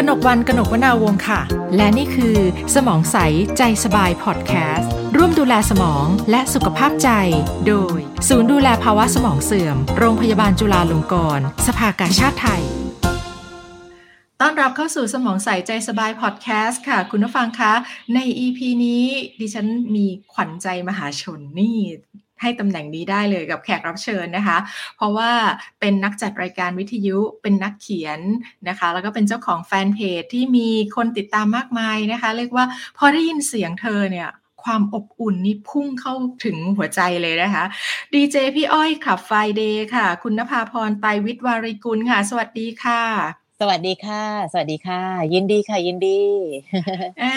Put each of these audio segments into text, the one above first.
กนกวันกนกวนาวงค่ะ และนี่คือ สมองใสใจสบายพอดแคสต์ร่วมดูแลสมองและสุขภาพใจ โดย ศูนย์ดูแลภาวะสมองเสื่อม โรงพยาบาลจุฬาลงกรณ์สภากาชาติไทยต้อนรับเข้าสู่สมองใสใจสบายพอดแคสต์ค่ะ คุณผู้ฟังคะ ใน EP นี้ดิฉันมีขวัญใจมหาชนนี่ ให้ตำแหน่งนี้ได้เลยกับแขกรับเชิญนะคะ เพราะว่าเป็นนักจัดรายการวิทยุเป็นนักเขียนนะคะ แล้วก็เป็นเจ้าของแฟนเพจที่มีคนติดตามมากมายนะคะ เรียกว่าพอได้ยินเสียงเธอเนี่ยความอบอุ่นนี่พุ่งเข้าถึงหัวใจเลยนะคะดีเจพี่อ้อยขับไฟเดย์ค่ะ คุณนภาพรไตวิทวาริกุลค่ะ สวัสดีค่ะ สวัสดีค่ะ สวัสดีค่ะ ยินดีค่ะ ยินดีอ่า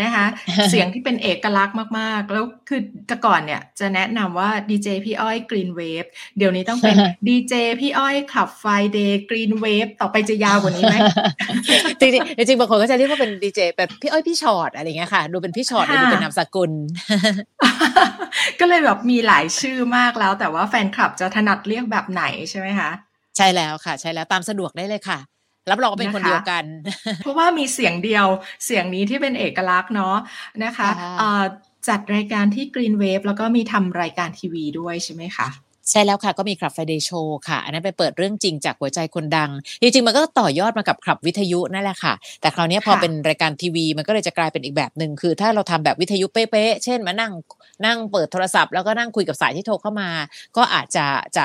นะคะ เสียงที่เป็นเอกลักษณ์มากๆ แล้วคือแต่ก่อนเนี่ยจะแนะนำว่าดีเจพี่อ้อย Green Wave เดี๋ยวนี้ต้องเป็นดีเจพี่อ้อย Club Friday Green Wave ต่อไปจะยาวกว่านี้ไหมจริงจริงบางคนก็จะเรียกว่าเป็นดีเจแบบพี่อ้อยพี่ฉอดอะไรเงี้ยค่ะ ดูเป็นพี่ฉอดดูเป็นนามสกุล ก็เลยแบบมีหลายชื่อมากแล้ว แต่ว่าแฟนคลับจะถนัดเรียกแบบไหนใช่ไหมคะใช่แล้วค่ะ ใช่แล้วตามสะดวกได้เลยค่ะ รับรองเป็นคนเดียวกัน เพราะว่ามีเสียงเดียวเสียงนี้ที่เป็นเอกลักษณ์เนาะนะคะจัดรายการที่ Green Wave แล้วก็มีทำรายการทีวีด้วยใช่ไหมคะใช่แล้วค่ะ ก็มีคลับไฟเดย์โชว์ค่ะ อันนั้นไปเปิดเรื่องจริงจากหัวใจคนดัง จริงๆ มันก็ต่อยอดมากับคลับวิทยุนั่นแหละค่ะ แต่คราวนี้พอเป็นรายการทีวี มันก็เลยจะกลายเป็นอีกแบบหนึ่งคือ ถ้าเราทำแบบวิทยุเป๊ะๆเช่นมานั่งนั่งเปิดโทรศัพท์แล้วก็นั่งคุยกับสายที่โทรเข้ามา ก็อาจจะจะ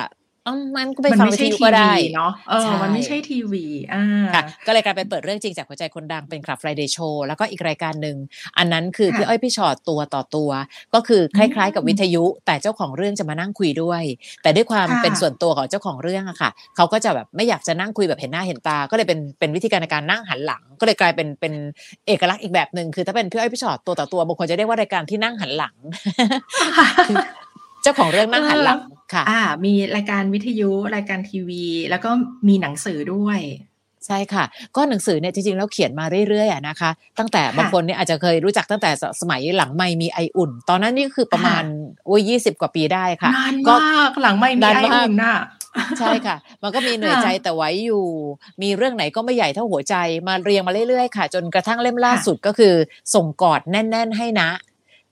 มันก็ไปฟังวิทยุก็ได้เนาะเออมันไม่ใช่ทีวีอ่าก็เลยกลายเป็นเปิดเรื่องจริงจากหัวใจคนดังเป็นคลับไฟเดย์โชว์แล้วก็อีกรายการหนึ่งอันนั้นคือพี่อ้อยพี่ชอตตัวต่อตัว ก็คือคล้าย ๆ กับวิทยุ แต่เจ้าของเรื่องจะมานั่งคุยด้วย แต่ด้วยความเป็นส่วนตัวของเจ้าของเรื่องอะค่ะเขาก็จะแบบไม่อยากจะนั่งคุยแบบเห็นหน้าเห็นตา ก็เลยเป็นเป็นวิธีการในการนั่งหันหลัง ก็เลยกลายเป็นเป็นเอกลักษณ์อีกแบบหนึ่งคือถ้าเป็นพี่อ้อยพี่ชอตตัวต่อตัวบางคนจะเรียกว่ารายการที่นั่งหันหลัง เจ้าของเรื่องนั่งหันหลัง ค่ะอ่ามีรายการวิทยุรายการทีวี แล้วก็มีหนังสือด้วยใช่ค่ะ ก็หนังสือเนี่ยจริงๆแล้วเขียนมาเรื่อยๆนะคะ ตั้งแต่บางคนเนี่ยอาจจะเคยรู้จักตั้งแต่สมัยหลังไม่มีไออุ่น ตอนนั้นนี่คือประมาณโอ้ยยี่สิบกว่าปีได้ค่ะนานมากหลังไม่มีไออุ่นน่ะใช่ค่ะ มันก็มีเหนื่อยใจแต่ไว้อยู่ มีเรื่องไหนก็ไม่ใหญ่เท่าหัวใจมาเรียงมาเรื่อยๆค่ะ จนกระทั่งเล่มล่าสุดก็คือ ส่งกอดแน่น ๆ ให้นะ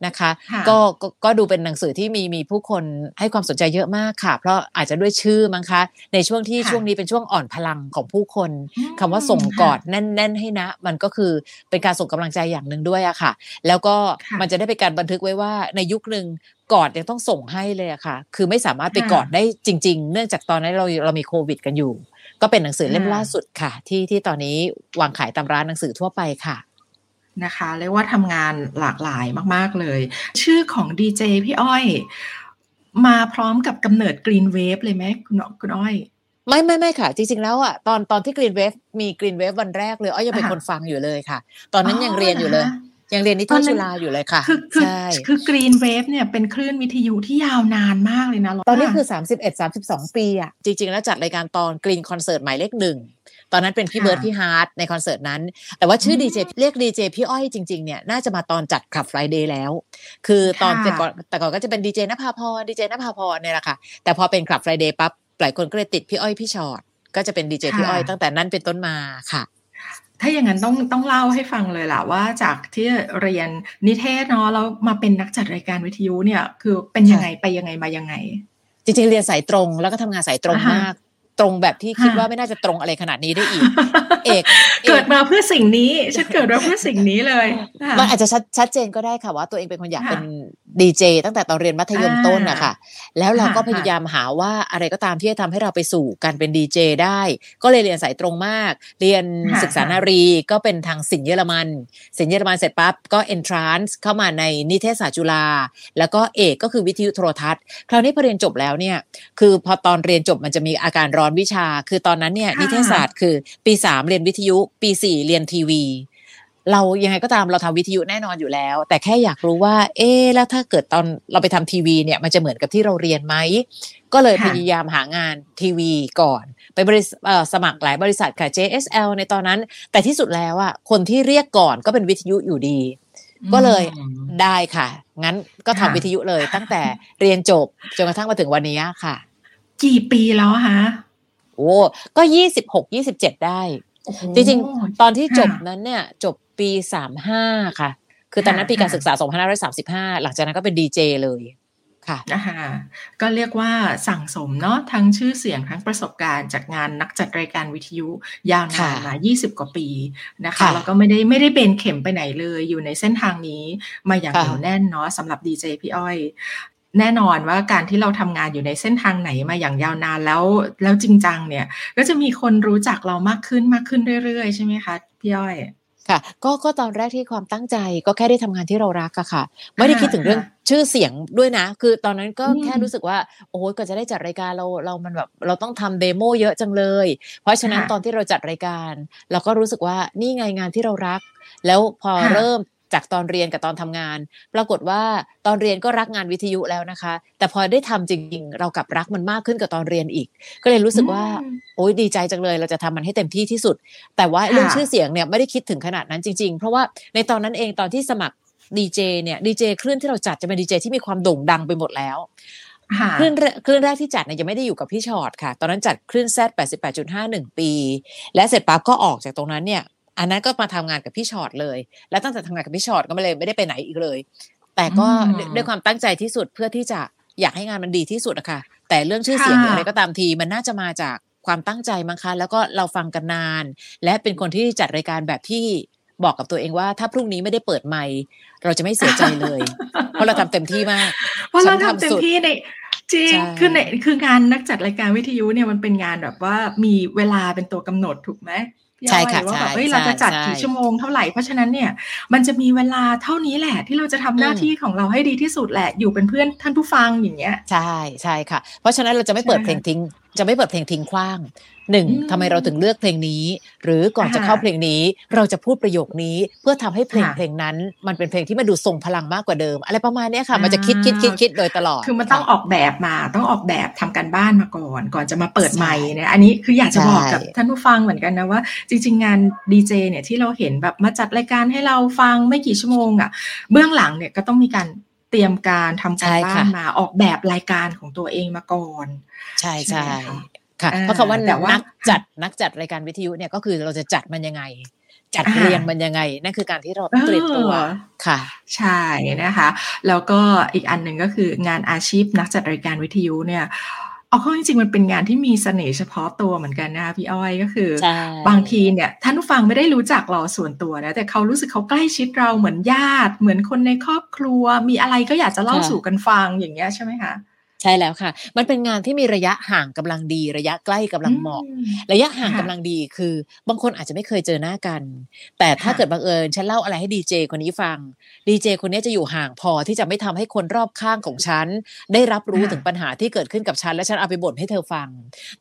นะคะก็ก็ดูเป็นหนังสือที่มีมีผู้คนให้ความสนใจเยอะมากค่ะ เพราะอาจจะด้วยชื่อมั้งคะ ในช่วงที่ช่วงนี้เป็นช่วงอ่อนพลังของผู้คนคำว่าส่งกอดแน่น ๆ ให้นะ มันก็คือเป็นการส่งกำลังใจอย่างหนึ่งด้วยอะค่ะ แล้วก็มันจะได้เป็นการบันทึกไว้ว่าในยุคหนึ่งกอดยังต้องส่งให้เลยอะค่ะ คือไม่สามารถไปกอดได้จริง ๆ เนื่องจากตอนนั้นเราเรามีโควิด กันอยู่ ก็เป็นหนังสือเล่มล่าสุดค่ะ ที่ที่ตอนนี้วางขายตามร้านหนังสือทั่วไปค่ะ นะคะเรียกว่าทำงานหลากหลายมาก ๆ เลย ชื่อของดีเจพี่อ้อย มาพร้อมกับกำเนิด Green Wave เลยไหมคุณคุณอ้อย ไม่ไม่ไม่ค่ะ จริง ๆ แล้วอะตอนตอนที่ Green Wave มี Green Wave วันแรกเลยอ้อยยังเป็นคนฟังอยู่เลยค่ะ ตอนนั้นยังเรียนอยู่เลยยังเรียนนิเทศจุฬาอยู่เลยค่ะ คือคือคือ Green Wave เนี่ยเป็นคลื่นวิทยุที่ยาวนานมากเลยนะ ตอนนี้คือสามสิบเอ็ดสามสิบสองปีอะ จริง ๆ แล้วจัดรายการตอน Green Concert หมายเลขหนึ่ง ตอนนั้นเป็นพี่เบิร์ดพี่ฮาร์ทในคอนเสิร์ตนั้น แต่ว่าชื่อดีเจเรียกดีเจพี่อ้อยจริงๆเนี่ยน่าจะมาตอนจัด Club Friday แล้ว คือตอนแต่ก่อนแต่ก่อนก็จะเป็นดีเจนภาพรดีเจนภาพรเนี่ยแหละค่ะ แต่พอเป็น Club Friday ปั๊บหลายคนก็เลยติดพี่อ้อยพี่ฉอดก็จะเป็นดีเจพี่อ้อยตั้งแต่นั้นเป็นต้นมาค่ะถ้าอย่างนั้นต้องต้องเล่าให้ฟังเลยล่ะว่าจากที่เรียนนิเทศเนาะแล้วมาเป็นนักจัดรายการวิทยุเนี่ย คือเป็นยังไงไปยังไงมายังไง จริงๆเรียนสายตรงแล้วก็ทำงานสายตรงมาก ตรงแบบที่คิดว่าไม่น่าจะตรงอะไรขนาดนี้ได้อีก เอกเกิดมาเพื่อสิ่งนี้ ฉันเกิดมาเพื่อสิ่งนี้เลย มันอาจจะชัดเจนก็ได้ค่ะว่าตัวเองเป็นคนอยากเป็นดีเจตั้งแต่ตอนเรียนมัธยมต้นนะคะแล้วเราก็พยายามหาว่าอะไรก็ตามที่จะทำให้เราไปสู่การเป็นดีเจได้ ก็เลยเรียนสายตรงมาก เรียนศึกษานารีก็เป็นทางสินเยอรมัน สินเยอรมันเสร็จปั๊บก็เอนทรานซ์เข้ามาในนิเทศศาสตร์จุฬาแล้วก็เอกก็คือวิทยุโทรทัศน์ คราวนี้พอเรียนจบแล้วเนี่ยคือพอตอนเรียนจบมันจะมีอาการร้อนวิชา คือตอนนั้นเนี่ยนิเทศศาสตร์คือปีสามเรียนวิทยุ ปีสี่เรียนทีวี เรายังไงก็ตามเราทำวิทยุแน่นอนอยู่แล้ว แต่แค่อยากรู้ว่า เอ๊แล้วถ้าเกิดตอนเราไปทำทีวีเนี่ยมันจะเหมือนกับที่เราเรียนไหมก็เลยพยายามหางานทีวีก่อนไปบริษัทสมัครหลายบริษัทค่ะ JSL ในตอนนั้น แต่ที่สุดแล้วอะคนที่เรียกก่อนก็เป็นวิทยุอยู่ดี ก็เลยได้ค่ะ งั้นก็ทำวิทยุเลยตั้งแต่เรียนจบจนกระทั่งมาถึงวันนี้ค่ะ กี่ปีแล้วคะโอ้ก็ยี่สิบหกยี่สิบเจ็ดได้ จริงๆ ตอนที่จบนั้นเนี่ย จบปีสามห้าค่ะ คือตอนนั้นปีการศึกษา2535หลังจากนั้นก็เป็นดีเจเลยค่ะนะคะก็เรียกว่าสั่งสมเนาะทั้งชื่อเสียงทั้งประสบการณ์จากงานนักจัดรายการวิทยุยาวนานมา 20 กว่าปีนะคะแล้วก็ไม่ได้ไม่ได้เป็นเข็มไปไหนเลย อยู่ในเส้นทางนี้มาอย่างเหนียวแน่นเนาะสำหรับดีเจพี่อ้อย แน่นอนว่าการที่เราทำงานอยู่ในเส้นทางไหนมาอย่างยาวนานแล้วแล้วจริงจังเนี่ย ก็จะมีคนรู้จักเรามากขึ้นมากขึ้นเรื่อยๆ ใช่ไหมคะพี่อ้อยค่ะก็ก็ตอนแรกที่ความตั้งใจก็แค่ได้ทำงานที่เรารักอะค่ะ ไม่ได้คิดถึงเรื่องชื่อเสียงด้วยนะ คือตอนนั้นก็แค่รู้สึกว่าโอ้ยก็จะได้จัดรายการเราเรามันแบบเราต้องทำเดโมเยอะจังเลย เพราะฉะนั้นตอนที่เราจัดรายการ เราก็รู้สึกว่านี่ไงงานที่เรารัก แล้วพอเริ่ม จากตอนเรียนกับตอนทำงาน ปรากฏว่าตอนเรียนก็รักงานวิทยุแล้วนะคะ แต่พอได้ทำจริงๆ เรากลับรักมันมากขึ้นกับตอนเรียนอีก ก็เลยรู้สึกว่า โอ้ยดีใจจังเลย เราจะทำมันให้เต็มที่ที่สุด แต่ว่าเรื่องชื่อเสียงเนี่ยไม่ได้คิดถึงขนาดนั้นจริงๆ เพราะว่าในตอนนั้นเองตอนที่สมัครดีเจเนี่ยดีเจคลื่นที่เราจัดจะเป็นดีเจที่มีความโด่งดังไปหมดแล้วคลื่นคลื่นแรกที่จัดเนี่ยยังไม่ได้อยู่กับพี่ชอตค่ะ ตอนนั้นจัดคลื่นแซดแปดสิบแปดจุดห้าหนึ่งปี และเสร็จปั๊บก็ออกจากตรงนั้นเนี่ย อันนั้นก็มาทำงานกับพี่ชอตเลย แล้วตั้งแต่ทำงานกับพี่ชอตก็ไม่เลยไม่ได้ไปไหนอีกเลย แต่ก็ด้วยความตั้งใจที่สุดเพื่อที่จะอยากให้งานมันดีที่สุดอะค่ะ แต่เรื่องชื่อเสียงอะไรก็ตามทีมันน่าจะมาจากความตั้งใจมั้งคะแล้วก็เราฟังกันนาน และเป็นคนที่จัดรายการแบบที่บอกกับตัวเองว่า ถ้าพรุ่งนี้ไม่ได้เปิดไมค์เราจะไม่เสียใจเลย เพราะเราทำเต็มที่มากเพราะเราทำเต็มที่ในจริงคือในคืองานนักจัดรายการวิทยุเนี่ยมันเป็นงานแบบว่ามีเวลาเป็นตัวกำหนดถูกไหม ใช่ค่ะว่าแบบเฮ้ยเราจะจัดกี่ชั่วโมงเท่าไหร่เพราะฉะนั้นเนี่ยมันจะมีเวลาเท่านี้แหละ ที่เราจะทำหน้าที่ของเราให้ดีที่สุดแหละอยู่เป็นเพื่อนท่านผู้ฟังอย่างเงี้ยใช่ใช่ค่ะ เพราะฉะนั้นเราจะไม่เปิดเพลงทิ้งจะไม่เปิดเพลงทิ้งคว้างหนึ่งทำไมเราถึงเลือกเพลงนี้ หรือก่อนจะเข้าเพลงนี้ เราจะพูดประโยคนี้เพื่อทำให้เพลงเพลงนั้น มันเป็นเพลงที่มันดูทรงพลังมากกว่าเดิม อะไรประมาณนี้ค่ะ มันจะคิดคิดคิดคิดโดยตลอด คือมันต้องออกแบบมาต้องออกแบบทำการบ้านมาก่อน ก่อนจะมาเปิดใหม่เนี่ยอันนี้คืออยากจะบอกกับท่านผู้ฟังเหมือนกันนะว่า จริง ๆ งานดีเจเนี่ยที่เราเห็นแบบมาจัดรายการให้เราฟังไม่กี่ชั่วโมงอะเบื้องหลังเนี่ยก็ต้องมีการ เตรียมการทำการบ้านมาออกแบบรายการของตัวเองมาก่อน ใช่ใช่ค่ะเพราะคำว่านักจัดนักจัดรายการวิทยุเนี่ยก็คือเราจะจัดมันยังไง จัดเรียงมันยังไงนั่นคือการที่เราเตรียมตัวค่ะ ใช่นะคะ แล้วก็อีกอันหนึ่งก็คืองานอาชีพนักจัดรายการวิทยุเนี่ย เอาเข้าจริงๆมันเป็นงานที่มีเสน่ห์เฉพาะตัวเหมือนกันนะคะพี่อ้อยก็คือ บางทีเนี่ยท่านผู้ฟังไม่ได้รู้จักเราส่วนตัวนะแต่เขารู้สึกเขาใกล้ชิดเราเหมือนญาติ เหมือนคนในครอบครัว มีอะไรก็อยากจะเล่าสู่กันฟังอย่างเงี้ยใช่ไหมคะ ใช่แล้วค่ะ มันเป็นงานที่มีระยะห่างกำลังดี ระยะใกล้กำลังเหมาะ ระยะห่างกำลังดีคือ บางคนอาจจะไม่เคยเจอหน้ากัน แต่ถ้าเกิดบังเอิญฉันเล่าอะไรให้ดีเจคนนี้ฟัง ดีเจคนนี้จะอยู่ห่างพอที่จะไม่ทำให้คนรอบข้างของฉัน ได้รับรู้ถึงปัญหาที่เกิดขึ้นกับฉันและฉันเอาไปบ่นให้เธอฟัง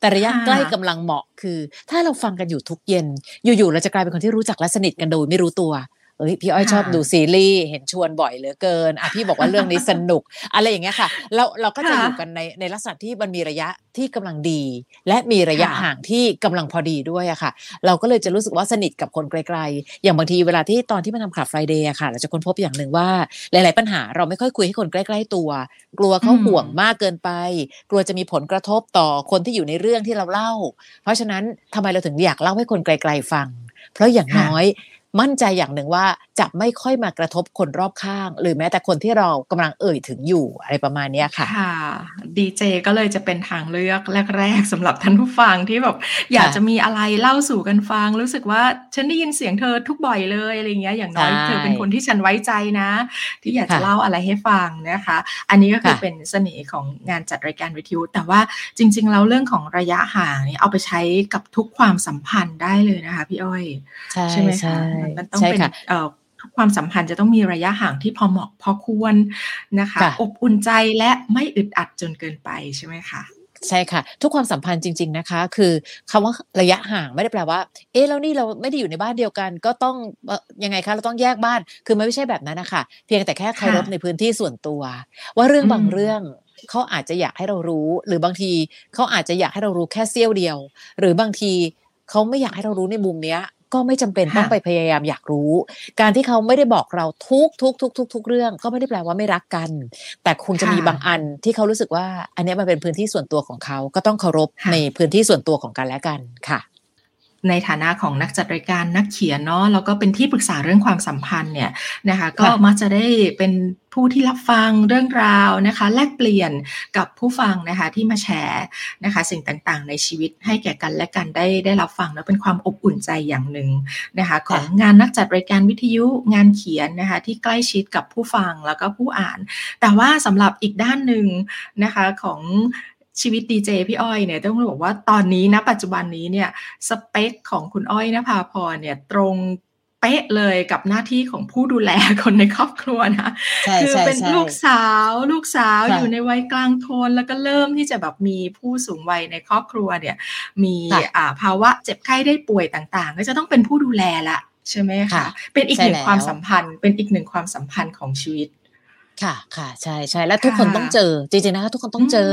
แต่ระยะใกล้กำลังเหมาะคือ ถ้าเราฟังกันอยู่ทุกเย็น อยู่ๆเราจะกลายเป็นคนที่รู้จักและสนิทกันโดยไม่รู้ตัว เอ้ยพี่อ้อยชอบดูซีรีส์เห็นชวนบ่อยเหลือเกินอะพี่บอกว่าเรื่องนี้สนุก อะไรอย่างเงี้ยค่ะเราเราก็จะอยู่กันในในลักษณะที่มันมีระยะที่กำลังดี และมีระยะห่างที่กำลังพอดีด้วยอะค่ะ เราก็เลยจะรู้สึกว่าสนิทกับคนไกลๆ อย่างบางทีเวลาที่ตอนที่มาทำขับไฟเดย์อะค่ะ เราจะค้นพบอย่างหนึ่งว่า หลาย ๆ ปัญหาเราไม่ค่อยคุยให้คนใกล้ๆตัว กลัวเขาห่วงมากเกินไป กลัวจะมีผลกระทบต่อคนที่อยู่ในเรื่องที่เราเล่า เพราะฉะนั้นทำไมเราถึงอยากเล่าให้คนไกล ๆ ฟัง เพราะอย่างน้อย มั่นใจอย่างหนึ่งว่า จะไม่ค่อยมากระทบคนรอบข้าง หรือแม้แต่คนที่เรากำลังเอ่ยถึงอยู่อะไรประมาณนี้ค่ะ ค่ะ ดีเจก็เลยจะเป็นทางเลือกแรก ๆสำหรับท่านผู้ฟังที่แบบอยากจะมีอะไรเล่าสู่กันฟัง รู้สึกว่าฉันได้ยินเสียงเธอทุกบ่อยเลยอะไรเงี้ยอย่างน้อยเธอเป็นคนที่ฉันไว้ใจนะ ที่อยากจะเล่าอะไรให้ฟังนะคะ อันนี้ก็คือเป็นเสน่ห์ของงานจัดรายการวิทยุแต่ว่าจริง ๆ แล้วเรื่องของระยะห่างนี่เอาไปใช้กับทุกความสัมพันธ์ได้เลยนะคะ พี่อ้อย ใช่ไหมคะมันต้องเป็นเอ่อ ความสัมพันธ์จะต้องมีระยะห่างที่พอเหมาะพอควรนะคะ อบอุ่นใจและไม่อึดอัดจนเกินไปใช่ไหมคะใช่ค่ะ ทุกความสัมพันธ์จริง ๆนะคะ คือคำว่าระยะห่างไม่ได้แปลว่า เอ๊ะแล้วนี่เราไม่ได้อยู่ในบ้านเดียวกัน ก็ต้องยังไงคะเราต้องแยกบ้าน คือไม่ใช่แบบนั้นนะคะเพียงแต่แค่เคารพในพื้นที่ส่วนตัว ว่าเรื่องบางเรื่องเขาอาจจะอยากให้เรารู้ หรือบางทีเขาอาจจะอยากให้เรารู้แค่เสี้ยวเดียว หรือบางทีเขาไม่อยากให้เรารู้ในมุมเนี้ย ก็ไม่จำเป็นต้องไปพยายามอยากรู้ การที่เขาไม่ได้บอกเราทุกทุกทุกทุกทุกเรื่อง ก็ไม่ได้แปลว่าไม่รักกัน แต่คงจะมีบางอันที่เขารู้สึกว่า อันนี้มันเป็นพื้นที่ส่วนตัวของเขาก็ต้องเคารพในพื้นที่ส่วนตัวของกันและกันค่ะ ในฐานะของนักจัดรายการนักเขียนเนาะแล้วก็เป็นที่ปรึกษาเรื่องความสัมพันธ์เนี่ยนะคะ ก็มักจะได้เป็นผู้ที่รับฟังเรื่องราวนะคะ แลกเปลี่ยนกับผู้ฟังนะคะที่มาแชร์นะคะ สิ่งต่างๆ ในชีวิตให้แก่กันและกันได้ได้รับฟังแล้วเป็นความอบอุ่นใจอย่างหนึ่งนะคะ ของงานนักจัดรายการวิทยุงานเขียนนะคะที่ใกล้ชิดกับผู้ฟังแล้วก็ผู้อ่าน แต่ว่าสำหรับอีกด้านหนึ่งนะคะของ ชีวิตดีเจพี่อ้อยเนี่ยต้องบอกว่าตอนนี้นะปัจจุบันนี้เนี่ยสเปคของคุณอ้อยนภาพรเนี่ยตรงเป๊ะเลยกับหน้าที่ของผู้ดูแลคนในครอบครัวนะคือเป็นลูกสาวลูกสาวอยู่ในวัยกลางโทนแล้วก็เริ่มที่จะแบบมีผู้สูงวัยในครอบครัวเนี่ย มีภาวะเจ็บไข้ได้ป่วยต่างๆ ก็จะต้องเป็นผู้ดูแลละใช่ไหมคะ เป็นอีกหนึ่งความสัมพันธ์ เป็นอีกหนึ่งความสัมพันธ์ของชีวิต ค่ะค่ะใช่ใช่แล้วทุกคนต้องเจอจริงๆนะคะทุกคนต้องเจอ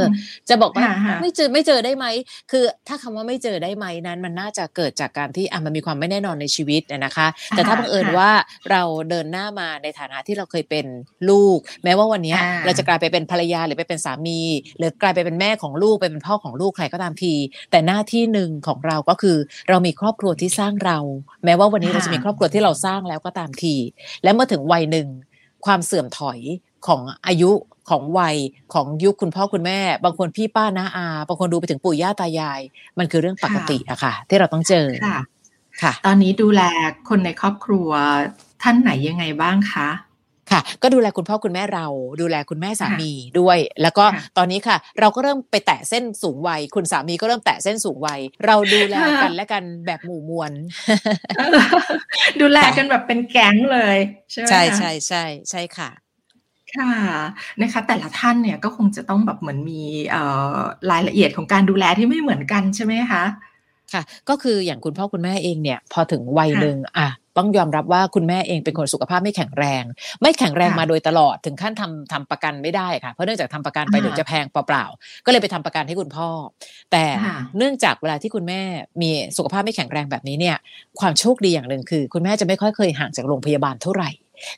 จะบอกว่าไม่เจอไม่เจอได้ไหมคือถ้าคำว่าไม่เจอได้ไหมนั้น มันน่าจะเกิดจากการที่อะมันมีความไม่แน่นอนในชีวิตนะคะ แต่ถ้าบังเอิญว่าเราเดินหน้ามาในฐานะที่เราเคยเป็นลูก แม้ว่าวันนี้เราจะกลายไปเป็นภรรยาหรือไปเป็นสามี หรือกลายไปเป็นแม่ของลูกไปเป็นพ่อของลูกใครก็ตามที แต่หน้าที่หนึ่งของเราก็คือ เรามีครอบครัวที่สร้างเรา แม้ว่าวันนี้เราจะมีครอบครัวที่เราสร้างแล้วก็ตามที และเมื่อถึงวัยหนึ่งความเสื่อมถอย ของอายุของวัยของยุคคุณพ่อคุณแม่ บางคนพี่ป้าน้าอาบางคนดูไปถึงปู่ย่าตายาย มันคือเรื่องปกติอะค่ะ ที่เราต้องเจอค่ะค่ะ ตอนนี้ดูแลคนในครอบครัวท่านไหนยังไงบ้างคะค่ะ ก็ดูแลคุณพ่อคุณแม่เรา ดูแลคุณแม่สามีด้วย แล้วก็ตอนนี้ค่ะ เราก็เริ่มไปแตะเส้นสูงวัย คุณสามีก็เริ่มแตะเส้นสูงวัย เราดูแลกันและกันแบบหมู่มวล ดูแลกันแบบเป็นแก๊งเลย ใช่ไหมใช่ใช่ใช่ใช่ค่ะ ค่ะนะคะแต่ละท่านเนี่ยก็คงจะต้องแบบเหมือนมีรายละเอียดของการดูแลที่ไม่เหมือนกันใช่ไหมคะค่ะ ก็คืออย่างคุณพ่อคุณแม่เองเนี่ย พอถึงวัยหนึ่งอะต้องยอมรับว่าคุณแม่เองเป็นคนสุขภาพไม่แข็งแรง ไม่แข็งแรงมาโดยตลอดถึงขั้นทำทำประกันไม่ได้ค่ะเพราะเนื่องจากทำประกันไปเดี๋ยวจะแพงเปล่าๆก็เลยไปทำประกันให้คุณพ่อ แต่เนื่องจากเวลาที่คุณแม่มีสุขภาพไม่แข็งแรงแบบนี้เนี่ย ความโชคดีอย่างหนึ่งคือ คุณแม่จะไม่ค่อยเคยห่างจากโรงพยาบาลเท่าไหร่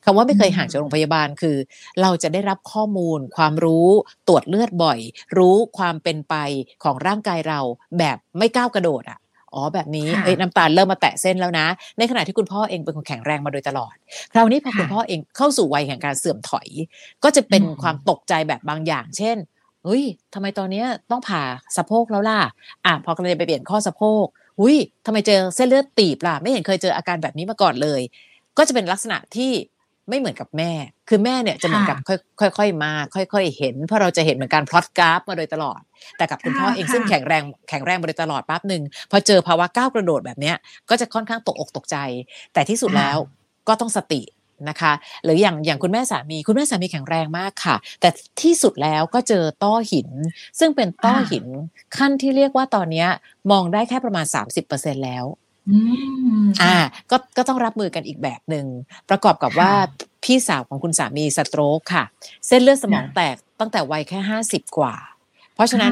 คำว่าไม่เคยห่างจากโรงพยาบาลคือ เราจะได้รับข้อมูล ความรู้ตรวจเลือดบ่อย รู้ความเป็นไปของร่างกายเราแบบไม่ก้าวกระโดดอะอ๋อแบบนี้เอ้ยน้ำตาลเริ่มมาแตะเส้นแล้วนะ ในขณะที่คุณพ่อเองเป็นคนแข็งแรงมาโดยตลอด คราวนี้พอคุณพ่อเองเข้าสู่วัยแห่งการเสื่อมถอย ก็จะเป็นความตกใจแบบบางอย่าง เช่นเฮ้ยทำไมตอนนี้ต้องผ่าสะโพกแล้วล่ะ อะพอกำลังจะไปเปลี่ยนข้อสะโพกอุ้ยทำไมเจอเส้นเลือดตีบล่ะ ไม่เห็นเคยเจออาการแบบนี้มาก่อนเลย ก็จะเป็นลักษณะที่ไม่เหมือนกับแม่ คือแม่เนี่ยจะเหมือนกับค่อยๆมา ค่อยๆเห็น เพราะเราจะเห็นเหมือนการพลอตกราฟมาโดยตลอด แต่กับคุณพ่อเองซึ่งแข็งแรงแข็งแรงมาโดยตลอดปั๊บหนึ่งพอเจอภาวะก้าวกระโดดแบบเนี้ยก็จะค่อนข้างตกอกตกใจ แต่ที่สุดแล้วก็ต้องสตินะคะ หรืออย่างอย่างคุณแม่สามี คุณแม่สามีแข็งแรงมากค่ะ แต่ที่สุดแล้วก็เจอต้อหิน ซึ่งเป็นต้อหินขั้นที่เรียกว่าตอนนี้มองได้แค่ประมาณ 30%แล้ว อ่าก็ก็ต้องรับมือกันอีกแบบหนึ่งประกอบกับว่าพี่สาวของคุณสามีสโตรกค่ะ เส้นเลือดสมองแตกตั้งแต่วัยแค่ห้าสิบกว่า เพราะฉะนั้น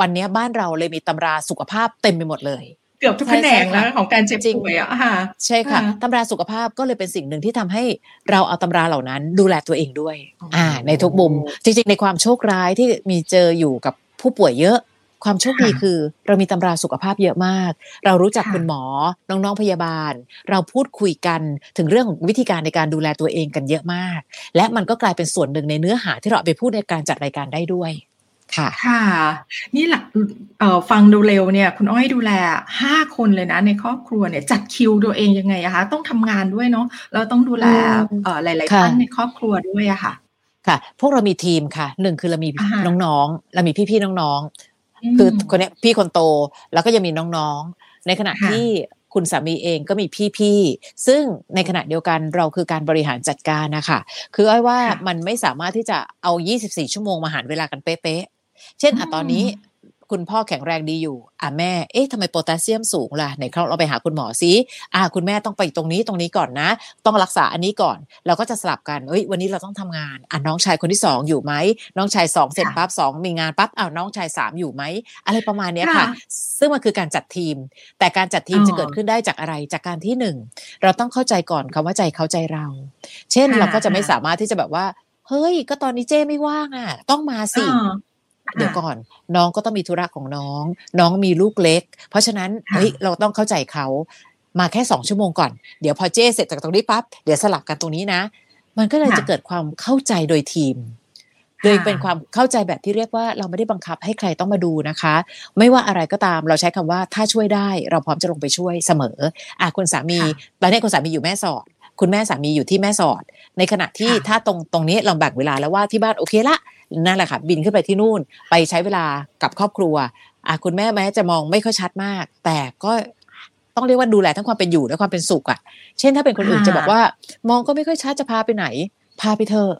วันนี้บ้านเราเลยมีตำราสุขภาพเต็มไปหมดเลยเกือบทุกแผนกแล้วของการเจ็บป่วยอะค่ะใช่ค่ะตำราสุขภาพก็เลยเป็นสิ่งหนึ่งที่ทำให้เราเอาตำราเหล่านั้นดูแลตัวเองด้วย อ่า ในทุกมุมจริงๆ ในความโชคร้ายที่มีเจออยู่กับผู้ป่วยเยอะ ความโชคดีคือ เรามีตำราสุขภาพเยอะมาก เรารู้จักคุณหมอ น้องๆพยาบาล เราพูดคุยกันถึงเรื่องของวิธีการในการดูแลตัวเองกันเยอะมาก และมันก็กลายเป็นส่วนหนึ่งในเนื้อหาที่เราไปพูดในการจัดรายการได้ด้วยค่ะค่ะ นี่หลักเอ่อฟังดูเร็วเนี่ยคุณอ้อยดูแลห้าคนเลยนะ ในครอบครัวเนี่ยจัดคิวตัวเองยังไงอะคะต้องทำงานด้วยเนาะเราต้องดูแลเอ่อหลายๆท่านในครอบครัวด้วยอะค่ะ ค่ะ พวกเรามีทีมค่ะหนึ่งคือเรามีน้องๆเรามีพี่ๆน้อง คือคนนี้พี่คนโตแล้วก็ยังมีน้องๆ ในขณะที่คุณสามีเองก็มีพี่ๆ ซึ่งในขณะเดียวกันเราคือการบริหารจัดการนะคะคืออ้อยว่ามันไม่สามารถที่จะเอา 24 ชั่วโมงมาหารเวลากันเป๊ะๆ เช่นอะตอนนี้ คุณพ่อแข็งแรงดีอยู่ อะแม่ เอ๊ะทำไมโพแทสเซียมสูงล่ะไหนเราไปหาคุณหมอซิอะคุณแม่ต้องไปตรงนี้ตรงนี้ก่อนนะ ต้องรักษาอันนี้ก่อน เราก็จะสลับกันเอ้ยวันนี้เราต้องทำงาน อะน้องชายคนที่สองอยู่ไหม น้องชายสองเสร็จปั๊บสองมีงานปั๊บอ้าวน้องชายสามอยู่ไหม อะไรประมาณนี้ค่ะ ซึ่งมันคือการจัดทีม แต่การจัดทีมจะเกิดขึ้นได้จากอะไร จากการที่หนึ่งเราต้องเข้าใจก่อนคำว่าใจเข้าใจเรา เช่นเราก็จะไม่สามารถที่จะแบบว่าเฮ้ย ก็ตอนนี้เจ้ไม่ว่างอะ ต้องมาสิ เดี๋ยวก่อน น้องก็ต้องมีธุระของน้อง น้องมีลูกเล็ก เพราะฉะนั้นเฮ้ยเราต้องเข้าใจเขามาแค่สองชั่วโมงก่อน เดี๋ยวพอเจ้เสร็จจากตรงนี้ปั๊บเดี๋ยวสลับกันตรงนี้นะ มันก็เลยจะเกิดความเข้าใจโดยทีมโดยเป็นความเข้าใจแบบที่เรียกว่าเราไม่ได้บังคับให้ใครต้องมาดูนะคะ ไม่ว่าอะไรก็ตามเราใช้คำว่าถ้าช่วยได้เราพร้อมจะลงไปช่วยเสมออะคุณสามีตอนนี้คุณสามีอยู่แม่สอด คุณแม่สามีอยู่ที่แม่สอด ในขณะที่ถ้าตรงตรงนี้เราแบ่งเวลาแล้วว่าที่บ้านโอเคละ นั่นแหละค่ะบินขึ้นไปที่นู่นไปใช้เวลากับครอบครัวอะคุณแม่แม้จะมองไม่ค่อยชัดมาก แต่ก็ต้องเรียกว่าดูแลทั้งความเป็นอยู่และความเป็นสุขอะ เช่นถ้าเป็นคนอื่นจะบอกว่า มองก็ไม่ค่อยชัดจะพาไปไหน พาไปเถอะ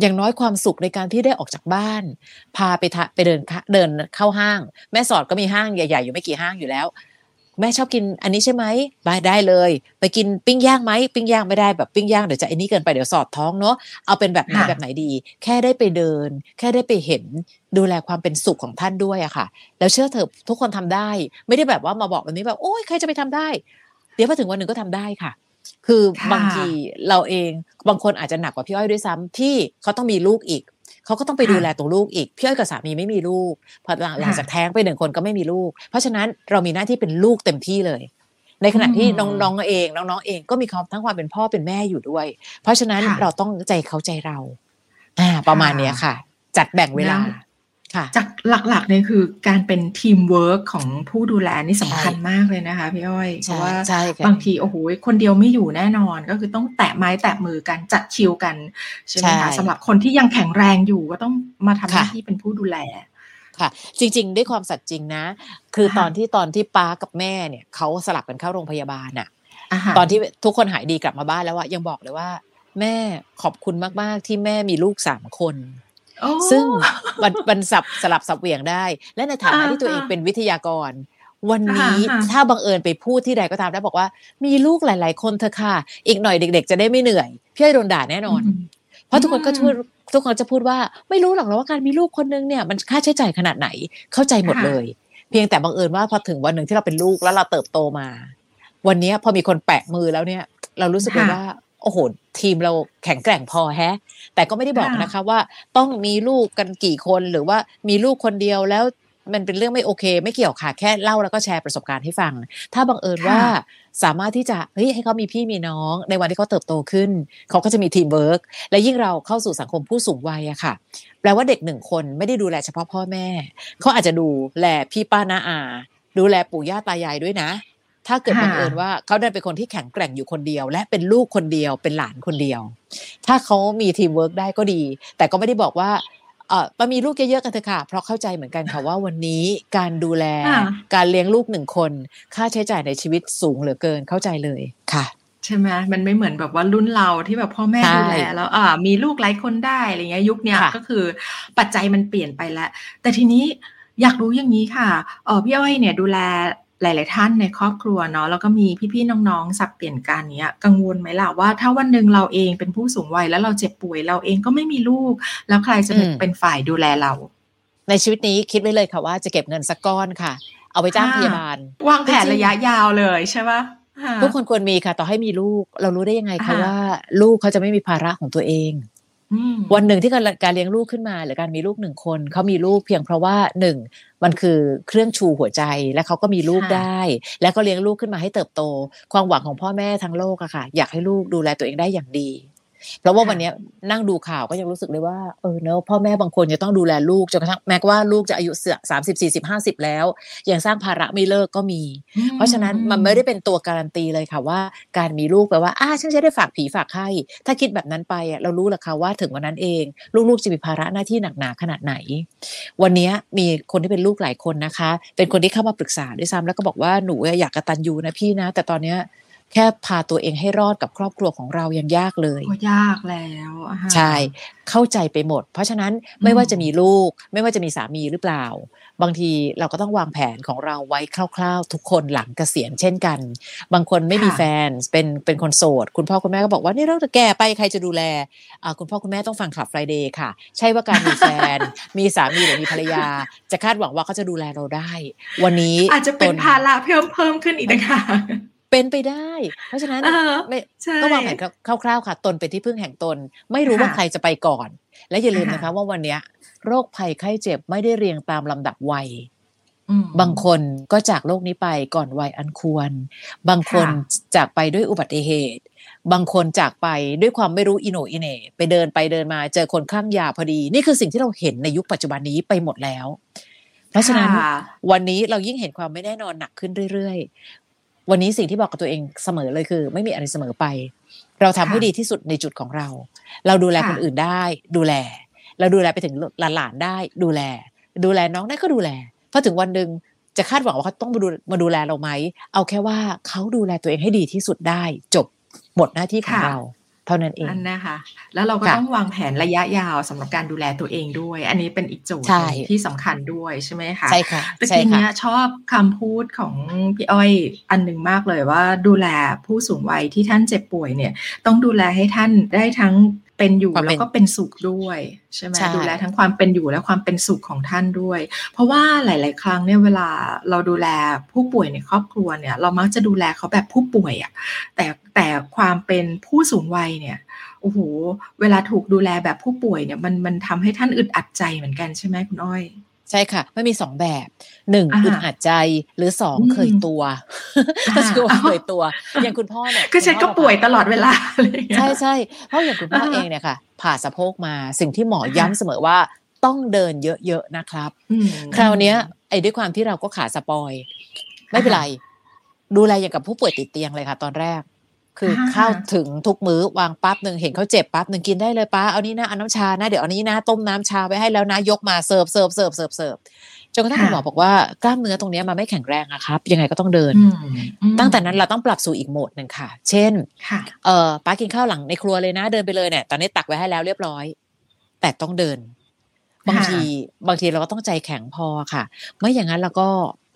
อย่างน้อยความสุขในการที่ได้ออกจากบ้าน พาไปไปเดินเดินเข้าห้าง แม่สอดก็มีห้างใหญ่ ๆ อยู่ไม่กี่ห้างอยู่แล้ว แม่ชอบกินอันนี้ใช่ไหมไปได้เลย ไปกินปิ้งย่างไหมปิ้งย่างไม่ได้แบบปิ้งย่างเดี๋ยวจะไอ้นี้เกินไปเดี๋ยวสอดท้องเนาะเอาเป็นแบบไหนแบบไหนดี แค่ได้ไปเดิน แค่ได้ไปเห็นดูแลความเป็นสุขของท่านด้วยอะค่ะ แล้วเชื่อเถอะทุกคนทำได้ ไม่ได้แบบว่ามาบอกแบบนี้แบบโอ้ยใครจะไปทำได้ เดี๋ยวพอถึงวันหนึ่งก็ทำได้ค่ะ คือบางทีเราเองบางคนอาจจะหนักกว่าพี่อ้อยด้วยซ้ำที่เขาต้องมีลูกอีก เขาก็ต้องไปดูแลตัวลูกอีกพี่อ้อยกับสามีไม่มีลูกพอหลังจากแท้งไปหนึ่งคนก็ไม่มีลูก เพราะฉะนั้นเรามีหน้าที่เป็นลูกเต็มที่เลย ในขณะที่น้องๆเอง น้องๆเองก็มีความทั้งความเป็นพ่อเป็นแม่อยู่ด้วย เพราะฉะนั้นเราต้องใจเขาใจเรา อ่า ประมาณเนี้ยค่ะ จัดแบ่งเวลา จากหลักๆเนี่ยคือการเป็นทีมเวิร์กของผู้ดูแลนี่สำคัญมากเลยนะคะพี่อ้อย เพราะว่าบางทีโอ้โหคนเดียวไม่อยู่แน่นอนก็คือต้องแตะไม้แตะมือกันจัดชิวกันใช่ไหมคะสำหรับคนที่ยังแข็งแรงอยู่ก็ต้องมาทำหน้าที่เป็นผู้ดูแลค่ะ จริง ๆ ด้วยความสัตย์จริงนะ คือตอนที่ตอนที่ป้ากับแม่เนี่ยเขาสลับกันเข้าโรงพยาบาลอะตอนที่ทุกคนหายดีกลับมาบ้านแล้วว่ายังบอกเลยว่า แม่ขอบคุณมากๆที่แม่มีลูกสามคน ซึ่งมันมันสับสลับสับเหวี่ยงได้ และในฐานะที่ตัวเองเป็นวิทยากร วันนี้ถ้าบังเอิญไปพูดที่ใดก็ตามได้บอกว่า มีลูกหลาย ๆ คนเธอค่ะ อีกหน่อยเด็ก ๆ จะได้ไม่เหนื่อยพี่อ้โดนด่าแน่นอน เพราะทุกคนก็พูดทุกคนจะพูดว่าไม่รู้หรอกว่าการมีลูกคนนึงเนี่ยมันค่าใช้จ่ายขนาดไหนเข้าใจหมดเลย เพียงแต่บังเอิญว่าพอถึงวันหนึ่งที่เราเป็นลูกแล้วเราเติบโตมา วันนี้พอมีคนแปะมือแล้วเนี่ย เรารู้สึกเลยว่า โอ้โหทีมเราแข็งแกร่งพอแฮะ แต่ก็ไม่ได้บอกนะคะว่าต้องมีลูกกันกี่คนหรือว่ามีลูกคนเดียวแล้วมันเป็นเรื่องไม่โอเค ไม่เกี่ยวค่ะแค่เล่าแล้วก็แชร์ประสบการณ์ให้ฟัง ถ้าบังเอิญว่าสามารถที่จะเฮ้ยให้เขามีพี่มีน้อง ในวันที่เขาเติบโตขึ้น เขาก็จะมีทีมเวิร์กและยิ่งเราเข้าสู่สังคมผู้สูงวัยอะค่ะ แปลว่าเด็กหนึ่งคนไม่ได้ดูแลเฉพาะพ่อแม่ เขาอาจจะดูแลพี่ป้าน้าอา ดูแลปู่ย่าตายายด้วยนะ ถ้าเกิดบังเอิญว่าเขาได้เป็นคนที่แข็งแกร่งอยู่คนเดียว และเป็นลูกคนเดียวเป็นหลานคนเดียว ถ้าเขามีทีมเวิร์กได้ก็ดี แต่ก็ไม่ได้บอกว่าเออมามีลูกเยอะๆกันเถอะค่ะ เพราะเข้าใจเหมือนกันค่ะว่าวันนี้การดูแลการเลี้ยงลูกหนึ่งคน ค่าใช้จ่ายในชีวิตสูงเหลือเกินเข้าใจเลยค่ะใช่ไหมมันไม่เหมือนแบบว่ารุ่นเราที่แบบพ่อแม่ดูแลแล้วอ่ามีลูกหลายคนได้อะไรเงี้ยยุคนี้ก็คือปัจจัยมันเปลี่ยนไปแล้ว แต่ทีนี้อยากรู้อย่างนี้ค่ะเออพี่อ้อยเนี่ยดูแล หลาย ๆ ท่านในครอบครัวเนาะแล้วก็มีพี่ ๆ น้อง ๆ สับเปลี่ยนการเนี้ย กังวลไหมล่ะว่าถ้าวันหนึ่งเราเองเป็นผู้สูงวัยแล้วเราเจ็บป่วยเราเองก็ไม่มีลูก แล้วใครจะเป็นฝ่ายดูแลเรา ในชีวิตนี้คิดไว้เลยค่ะว่าจะเก็บเงินสักก้อนค่ะ เอาไปจ้างพยาบาล วางแผนระยะยาวเลยใช่ปะทุกคนควรมีค่ะ ต่อให้มีลูก เรารู้ได้ยังไงคะว่า ลูกเขาจะไม่มีภาระของตัวเอง วันหนึ่งที่การเลี้ยงลูกขึ้นมาหรือการมีลูกหนึ่งคนเขามีลูกเพียงเพราะว่าหนึ่งมันคือเครื่องชูหัวใจและเขาก็มีลูกได้ แล้วก็เลี้ยงลูกขึ้นมาให้เติบโต ความหวังของพ่อแม่ทั้งโลกอะค่ะ อยากให้ลูกดูแลตัวเองได้อย่างดี เพราะว่าวันนี้นั่งดูข่าวก็ยังรู้สึกเลยว่าเออเนอะพ่อแม่บางคนจะต้องดูแลลูกจนกระทั่งแม้ว่าลูกจะอายุเสือสามสิบสี่สิบห้าสิบแล้ว ยังสร้างภาระไม่เลิกก็มี เพราะฉะนั้นมันไม่ได้เป็นตัวการันตีเลยค่ะว่า การมีลูกแปลว่าอ้าฉันจะได้ฝากผีฝากไข้ถ้าคิดแบบนั้นไปอะเรารู้แหละค่ะว่าถึงวันนั้นเอง ลูกๆจะมีภาระหน้าที่หนักหนาขนาดไหน วันนี้มีคนที่เป็นลูกหลายคนนะคะ เป็นคนที่เข้ามาปรึกษาด้วยซ้ำแล้วก็บอกว่าหนูอยากกระตันยูนะพี่นะ แต่ตอนเนี้ย แค่พาตัวเองให้รอดกับครอบครัวของเรายังยากเลยยากแล้วใช่เข้าใจไปหมด เพราะฉะนั้นไม่ว่าจะมีลูก ไม่ว่าจะมีสามีหรือเปล่า บางทีเราก็ต้องวางแผนของเราไว้คร่าว ๆ ทุกคนหลังเกษียณเช่นกัน บางคนไม่มีแฟนเป็นเป็นคนโสด คุณพ่อคุณแม่ก็บอกว่านี่เราจะแก่ไปใครจะดูแลคุณพ่อคุณแม่ต้องฟังคลับไฟเดย์ค่ะ ใช่ว่าการมีแฟน มีสามีหรือมีภรรยา จะคาดหวังว่าเขาจะดูแลเราได้ วันนี้อาจจะเป็นภาระเพิ่มเพิ่มขึ้นอีกนะคะ เป็นไปได้ เพราะฉะนั้นเออไม่ใช่ก็วางแผนคร่าวๆค่ะ ตนเป็นที่พึ่งแห่งตน ไม่รู้ว่าค่ะใครจะไปก่อน และอย่าลืมค่ะนะคะ ว่าวันเนี้ยโรคภัยไข้เจ็บไม่ได้เรียงตามลำดับวัยอืมบางคนก็จากโลกนี้ไปก่อนวัยอันควร บางคนค่ะจากไปด้วยอุบัติเหตุ บางคนจากไปด้วยความไม่รู้อิโหนอิเหน่ไปเดินไปเดินมาเจอคนคลั่งยาพอดี นี่คือสิ่งที่เราเห็นในยุคปัจจุบันนี้ไปหมดแล้ว เพราะฉะนั้นค่ะวันนี้เรายิ่งเห็นความไม่แน่นอนหนักขึ้นเรื่อยๆ วันนี้สิ่งที่บอกกับตัวเองเสมอเลยคือ ไม่มีอะไรเสมอไป เราทำให้ค่ะดีที่สุดในจุดของเรา เราดูแลค่ะคนอื่นได้ ดูแล เราดูแลไปถึงหลานๆได้ ดูแล ดูแลน้องได้ก็ดูแลพอถึงวันหนึ่งจะคาดหวังว่าเขาต้องมาดูมาดูแลเราไหม เอาแค่ว่าเขาดูแลตัวเองให้ดีที่สุดได้ จบหมดหน้าที่ของค่ะเรา เท่านั้นเองอันนะคะแล้วเราก็ค่ะต้องวางแผนระยะยาวสำหรับการดูแลตัวเองด้วย อันนี้เป็นอีกโจทย์ใช่หนึ่งที่สำคัญด้วยใช่ไหมคะใช่ค่ะตะใช่กี้ค่ะเนี้ยชอบคำพูดของพี่อ้อยอันหนึ่งมากเลยว่าดูแลผู้สูงวัยที่ท่านเจ็บป่วยเนี่ย ต้องดูแลให้ท่านได้ทั้ง เป็นอยู่ความเป็นแล้วก็เป็นสุขด้วยใช่ไหมใช่ดูแลทั้งความเป็นอยู่และความเป็นสุขของท่านด้วย เพราะว่าหลาย ๆ ครั้งเนี่ยเวลาเราดูแลผู้ป่วยในครอบครัวเนี่ย เรามักจะดูแลเขาแบบผู้ป่วยอะแต่แต่ความเป็นผู้สูงวัยเนี่ยโอ้โหเวลาถูกดูแลแบบผู้ป่วยเนี่ยมันมันทำให้ท่านอึดอัดใจเหมือนกันใช่ไหมคุณอ้อย ใช่ค่ะไม่มีสองแบบหนึ่งอ่าอึดอัดใจหรือสองอืมเคยตัวอ่าก็คือว่าเคยตัว อย่างคุณพ่อเนี่ยก็ฉันก็คุณพ่อป่วยตลอดเวลาอะไรอย่างเงี้ยใช่ใช่เพราะอย่างคุณพ่ออ่าเองเนี่ยค่ะ ผ่าสะโพกมาสิ่งที่หมอค่ะย้ำเสมอว่าต้องเดินเยอะๆนะครับอืมคราวเนี้ย ไอ้ด้วยความที่เราก็ขา spoil ไม่เป็นไร ดูแลอย่างกับผู้ป่วยติดเตียงเลยค่ะ ตอนแรก คืออาเข้าถึงทุกมื้อวางปั๊บหนึ่งเห็นเขาเจ็บปั๊บหนึ่งกินได้เลยป้าเอานี่นะเอาน้ำชานะเดี๋ยวเอานี้นะต้มน้ำชาไว้ให้แล้วนะยกมาเสิร์ฟเสิร์ฟเสิร์ฟเสิร์ฟเสิร์ฟจนกระทั่งคุณหมอบอกว่ากล้ามเนื้อตรงเนี้ยมันไม่แข็งแรงอะครับ ยังไงก็ต้องเดินอืมอืมตั้งแต่นั้นเราต้องปรับสู่อีกโหมดหนึ่งค่ะ เช่นค่ะเออป้ากินข้าวหลังในครัวเลยนะ เดินไปเลยเนี่ยตอนนี้ตักไว้ให้แล้วเรียบร้อย แต่ต้องเดิน บางค่ะทีบางทีเราก็ต้องใจแข็งพอค่ะ ไม่อย่างนั้นเราก็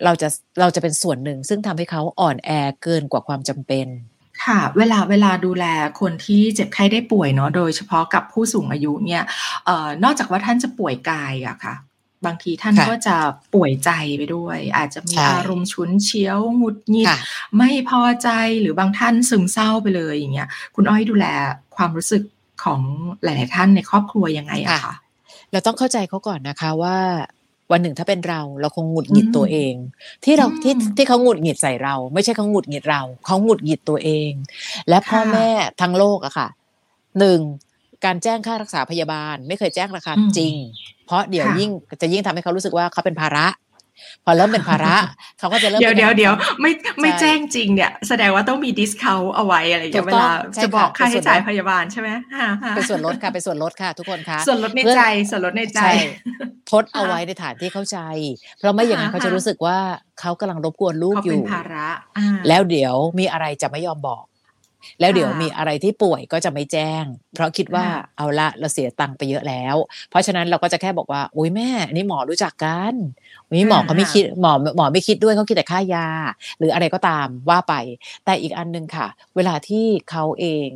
เราจะเราจะเป็นส่วนหนึ่งซึ่งทำให้เขาอ่อนแอเกินกว่าความจำเป็น ค่ะ เวลาเวลาดูแลคนที่เจ็บไข้ได้ป่วยเนาะโดยเฉพาะกับผู้สูงอายุเนี่ยเอ่อนอกจากว่าท่านจะป่วยกายอะค่ะ บางทีท่านค่ะก็จะป่วยใจไปด้วย อาจจะมีใช่อารมณ์ฉุนเฉียวหงุดหงิดค่ะไม่พอใจหรือบางท่านซึมเศร้าไปเลยอย่างเงี้ยคุณอ้อยดูแลความรู้สึกของหลาย ๆ ท่านในครอบครัวยังไงอะคะเราต้องเข้าใจเขาก่อนนะคะว่า วันหนึ่งถ้าเป็นเราเราคงหงุดหงิดอืมตัวเอง ที่เราอืมที่ที่เขาหงุดหงิดใส่เรา ไม่ใช่เขาหงุดหงิดเราเขาหงุดหงิดตัวเอง และพ่อค่ะแม่ทั้งโลกอะค่ะหนึ่งการแจ้งค่ารักษาพยาบาล ไม่เคยแจ้งราคาอืมจริง เพราะเดี๋ยวค่ะยิ่งจะยิ่งทำให้เขารู้สึกว่าเขาเป็นภาระ พอเริ่มเป็นภาระเขาก็จะเริ่มเดี๋ยวป็นเดี๋ยวเดี๋ยวไม่ไม่ใช่แจ้งจริงเนี่ย แสดงว่าต้องมีดิสคาวเอาไว้อะไรอย่างเงี้ยถูเวกต้องลาใช่จะบอกค่ะค่าเป็นส่ใช้วนจ่ายลดพยาบาลใช่ไหมค่ะค่ะเป็นส่วนลดค่ะเป็นส่วนลดค่ะทุกคนคะส่วนลดในเพื่อใจส่วนลดในใจใช่ทดเอาไว้ในฐานที่เข้าใจ เพราะไม่อย่างนั้นอ่าเขาจะรู้สึกว่าเขากำลังรบกวนลูกเขาอเป็นยู่ภาระอ่าแล้วเดี๋ยวมีอะไรจะไม่ยอมบอก แล้วเดี๋ยวค่ะมีอะไรที่ป่วยก็จะไม่แจ้ง เพราะคิดว่าค่ะเอาละเราเสียตังค์ไปเยอะแล้ว เพราะฉะนั้นเราก็จะแค่บอกว่าโอ้ยแม่อันนี่หมอรู้จักกันวันนี้หมอเขาไม่คิดหมอหมอไม่คิดด้วยเขาคิดแต่ค่ายา หรืออะไรก็ตามว่าไป แต่อีกอันหนึงค่ะ เวลาที่เขาเอง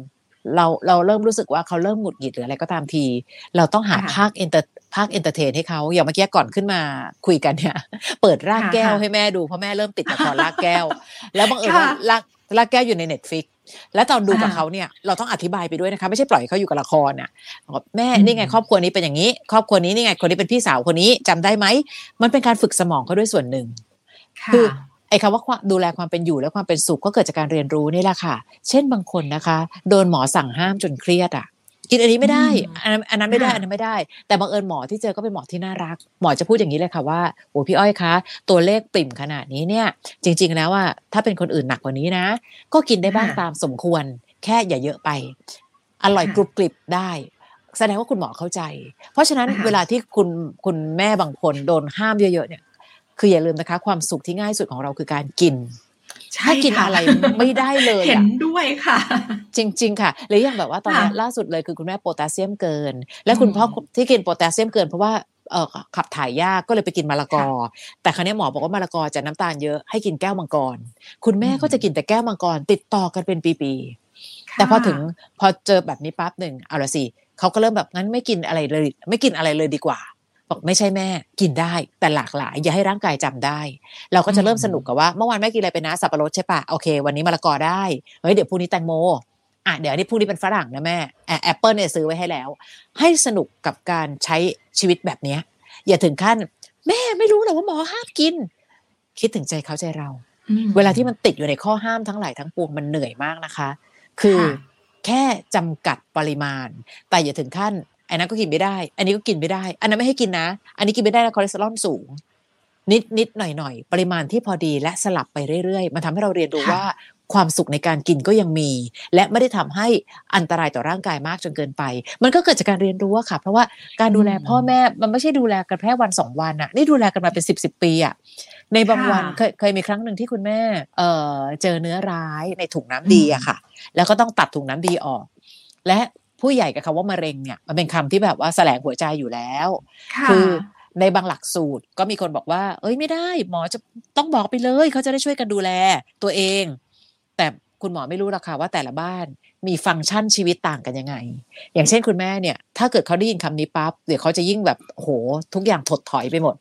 เราเราเริ่มรู้สึกว่าเขาเริ่มหงุดหงิดหรืออะไรก็ตามที เราต้องหาค่ะภาค enter ภาค entertain ให้เขาอย่างเมื่อกี้ก่อนขึ้นมาคุยกันเนี่ยเปิดรากแก้วค่ะให้แม่ดูเพราะแม่เริ่มติดละครรากแก้ว แล้วบังเอิญว่าค่ะรากรากแก้วอยู่ใน Netflix แล้วตอนดูกับอ่าเขาเนี่ยเราต้องอธิบายไปด้วยนะคะ ไม่ใช่ปล่อยให้เขาอยู่กับละครน่ะบอกแม่อืมนี่ไงครอบครัวนี้เป็นอย่างนี้ ครอบครัวนี้นี่ไงคนนี้เป็นพี่สาวคนนี้จำได้ไหมมันเป็นการฝึกสมองเขาด้วยส่วนหนึ่งค่ะคือไอ้คำว่าความดูแลความเป็นอยู่และความเป็นสุขก็เกิดจากการเรียนรู้นี่แหละค่ะ เช่นบางคนนะคะ โดนหมอสั่งห้ามจนเครียดอะ กินอันนี้ไม่ได้อืมอันนั้นอันนั้นไม่ได้ค่ะอันนั้นไม่ได้ แต่บังเอิญหมอที่เจอก็เป็นหมอที่น่ารัก หมอจะพูดอย่างนี้เลยค่ะว่าโอ้พี่อ้อยคะ ตัวเลขปริ่มขนาดนี้เนี่ย จริง ๆ แล้วว่าถ้าเป็นคนอื่นหนักกว่านี้นะ ก็กินได้บ้างค่ะตามสมควร แค่อย่าเยอะไป อร่อยค่ะกรุบกริบได้ แสดงว่าคุณหมอเข้าใจ เพราะฉะนั้นค่ะเวลาที่คุณคุณแม่บางคนโดนห้ามเยอะๆเนี่ย คืออย่าลืมนะคะ ความสุขที่ง่ายสุดของเราคือการกินใช่ ถ้ากินค่อะไรไม่ได้เลยเห็อะนด้วยค่ะ จริง ๆ ค่ะหรืออย่างแบบว่าตอนนี้ค่ะล่าสุดเลยคือคุณแม่โพแทสเซียมเกิน และคุณพ่ออืมที่กินโพแทสเซียมเกินเพราะว่าเออขับถ่ายยากก็เลยไปกินมะละกอ แต่ครั้นี้หมอบอกว่ามะละกอจะน้ำตาลเยอะให้กินแก้วมังกร คุณแม่อืมก็จะกินแต่แก้วมังกร ติดต่อกันเป็นปีๆแต่พอถึงพอเจอแบบนี้ปั๊บหนึ่งเอาละสิเขาก็เริ่มแบบงั้นไม่กินอะไรเลย ไม่กินอะไรเลยดีกว่าพ บอกไม่ใช่แม่กินได้แต่หลากหลาย อย่าให้ร่างกายจำได้ เราก็จะเริ่มสนุกกับว่าเมื่อวานแม่กินอะไรไปนะสับปะรดใช่ปะโอเค วันนี้มะละกอได้เฮ้ยเดี๋ยวพรุ่งนี้แตงโมอะเดี๋ยวอันนี้พรุ่งนี้เป็นฝรั่งนะแม่แอปเปิลเนี่ยซื้อไว้ให้แล้ว ให้สนุกกับการใช้ชีวิตแบบเนี้ยอย่าถึงขั้น แม่ไม่รู้หรอกว่าหมอห้ามกิน คิดถึงใจเขาใจเราอืมเวลาที่มันติดอยู่ในข้อห้ามทั้งหลายทั้งปวงมันเหนื่อยมากนะคะ คือค่ะแค่จำกัดปริมาณ แต่อย่าถึงขั้น อันนั้นก็กินไม่ได้ อันนี้ก็กินไม่ได้ อันนั้นไม่ให้กินนะ อันนี้กินไม่ได้แล้วคอเลสเตอรอลสูง นิดนิดหน่อยหน่อยปริมาณที่พอดีและสลับไปเรื่อยๆ มันทำให้เราเรียนรู้ค่ะว่าความสุขในการกินก็ยังมี และไม่ได้ทำให้อันตรายต่อร่างกายมากจนเกินไป มันก็เกิดจากการเรียนรู้อะค่ะ เพราะว่าการดูแลพ่อแม่มันไม่ใช่ดูแลกันแค่วันสองวันอะนี่ดูแลกันมาเป็นสิบสิบปีอะในบางวันเคยเคยมีครั้งหนึ่งที่คุณแม่เอ่อเจอเนื้อร้ายในถุงน้ำดีอะค่ะ แล้วก็ต้องตัดถุงน้ำดีออก และ ผู้ใหญ่กับคำว่ามะเร็งเนี่ยมันเป็นคำที่แบบว่าแสลงหัวใจอยู่แล้วค่ะคือในบางหลักสูตรก็มีคนบอกว่า เอ้ยไม่ได้ หมอจะต้องบอกไปเลย เขาจะได้ช่วยกันดูแลตัวเอง แต่ คุณหมอไม่รู้หรอกค่ะว่าแต่ละบ้านมีฟังก์ชันชีวิตต่างกันยังไง อย่างเช่นคุณแม่เนี่ย ถ้าเกิดเขาได้ยินคำนี้ปั๊บเดี๋ยวเขาจะยิ่งแบบโอ้โหทุกอย่างถดถอยไปหมด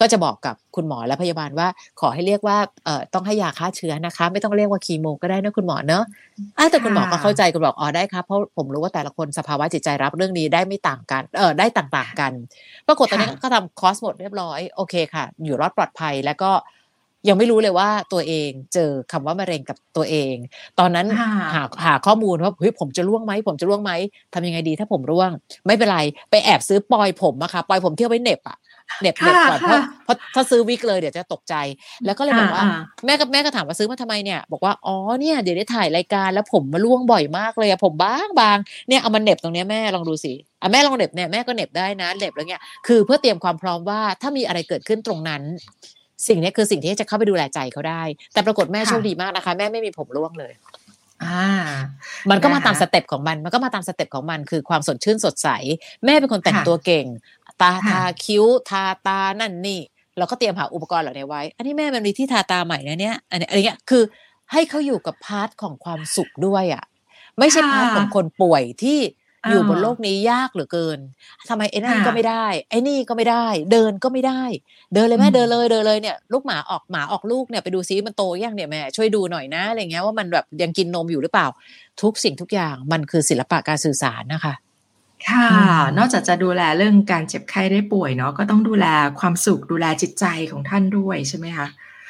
ก็จะบอกกับคุณหมอและพยาบาลว่า ขอให้เรียกว่าเอ่อต้องให้ยาฆ่าเชื้อนะคะ ไม่ต้องเรียกว่าคีโมก็ได้นะคุณหมอเนอะอะแต่คุณหมอก็เข้าใจคุณบอกอ๋อได้ครับเพราะผมรู้ว่าแต่ละคนสภาวะจิตใจรับเรื่องนี้ได้ไม่ต่างกันเออได้ต่างๆกัน ปรากฏตอนนี้ค่ะก็ทำคอร์สหมดเรียบร้อยโอเคค่ะ อยู่รอดปลอดภัยแล้วก็ ยังไม่รู้เลยว่าตัวเองเจอคำว่ามะเร็งกับตัวเอง ตอนนั้นค่ะหาหาข้อมูลว่าเฮ้ยผมจะร่วงไหมผมจะร่วงไหมทำยังไงดีถ้าผมร่วง ไม่เป็นไรไปแอบซื้อปลอยผมอะค่ะปลอยผมเที่ยวไว้เหน็บอะเหน็บเหน็บก่อนเพราะค่ะเพราะถ้าซื้อวิกเลยเดี๋ยวจะตกใจ แล้วก็เลยบอกว่าอ่าแม่กับแม่ก็ถามว่าซื้อมาทำไมเนี่ยบอกว่าอ๋อเนี่ยเดี๋ยวได้ถ่ายรายการแล้วผมมาล่วงบ่อยมากเลยอะผมบางบางเนี่ยเอามาเหน็บตรงเนี้ยแม่ลองดูสิอะแม่ลองเหน็บเนี่ยแม่ก็เหน็บได้นะเหน็บแล้วเนี่ยคือเพื่อเตรียมความพร้อมว่าถ้ามีอะไรเกิดขึ้นตรงนั้น สิ่งเนี้ยคือสิ่งที่จะเข้าไปดูแลใจเขาได้ แต่ปรากฏแม่ค่ะโชคดีมากนะคะ แม่ไม่มีผมร่วงเลยอ่ามันก็มานะคะตาม step ของมัน มันก็มาตาม step ของมัน คือความสดชื่นสดใส แม่เป็นคนแต่งค่ะตัวเก่ง ตาค่ะทาคิ้ว ทาตา นั่นนี่ เราก็เตรียมหาอุปกรณ์เหล่านี้ไว้ อันนี้แม่มันมีที่ทาตาใหม่นะเนี่ย อันนี้อะไรเงี้ย คือให้เขาอยู่กับ part ของความสุขด้วยอะ ไม่ใช่ part ของคนป่วยที่ อยู่บนโลกนี้ยากเหลือเกินทำไมไอ้นั่นค่ะก็ไม่ได้ ไอ้นี่ก็ไม่ได้ เดินก็ไม่ได้ เดินเลยแม่อืมเดินเลยเดินเลยเนี่ยลูกหมาออกหมาออกลูกเนี่ยไปดูซิมันโตยังเนี่ยแม่ช่วยดูหน่อยนะอะไรเงี้ยว่ามันแบบยังกินนมอยู่หรือเปล่า ทุกสิ่งทุกอย่างมันคือศิลปะการสื่อสารนะคะค่ะอืมนอกจากจะดูแลเรื่องการเจ็บไข้ได้ป่วยเนาะก็ต้องดูแลความสุขดูแลจิตใจของท่านด้วยใช่ไหมคะ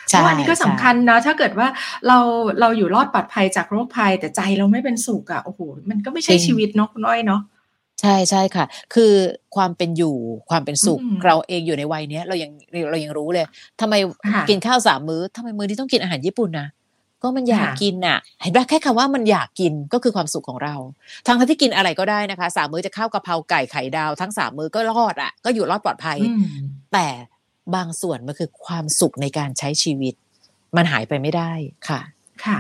เพราะว่าอันนี้ก็สำคัญเนาะถ้าเกิดว่าเราเราอยู่รอดปลอดภัยจากโรคภัย แต่ใจเราไม่เป็นสุขอะโอ้โหมันก็ไม่ใช่จริงชีวิตเนาะคุณอ้อยเนาะใช่ใช่ค่ะ คือความเป็นอยู่ความเป็นสุขอืมเราเองอยู่ในวัยเนี้ยเรายังเรายังรู้เลยทำไมค่ะกินข้าวสามมื้อทำไมมื้อนี้ต้องกินอาหารญี่ปุ่นนะก็มันอยากค่ะกินน่ะ เห็นปะแค่คำว่ามันอยากกินก็คือความสุขของเราทั้งที่กินอะไรก็ได้นะคะสามมื้อจะข้าวกะเพราไก่ไข่ดาว ทั้งสามมื้อก็รอดอะ ก็อยู่รอดปลอดภัยอืมแต่ บางส่วนมันคือความสุขในการใช้ชีวิต มันหายไปไม่ได้ค่ะค่ะ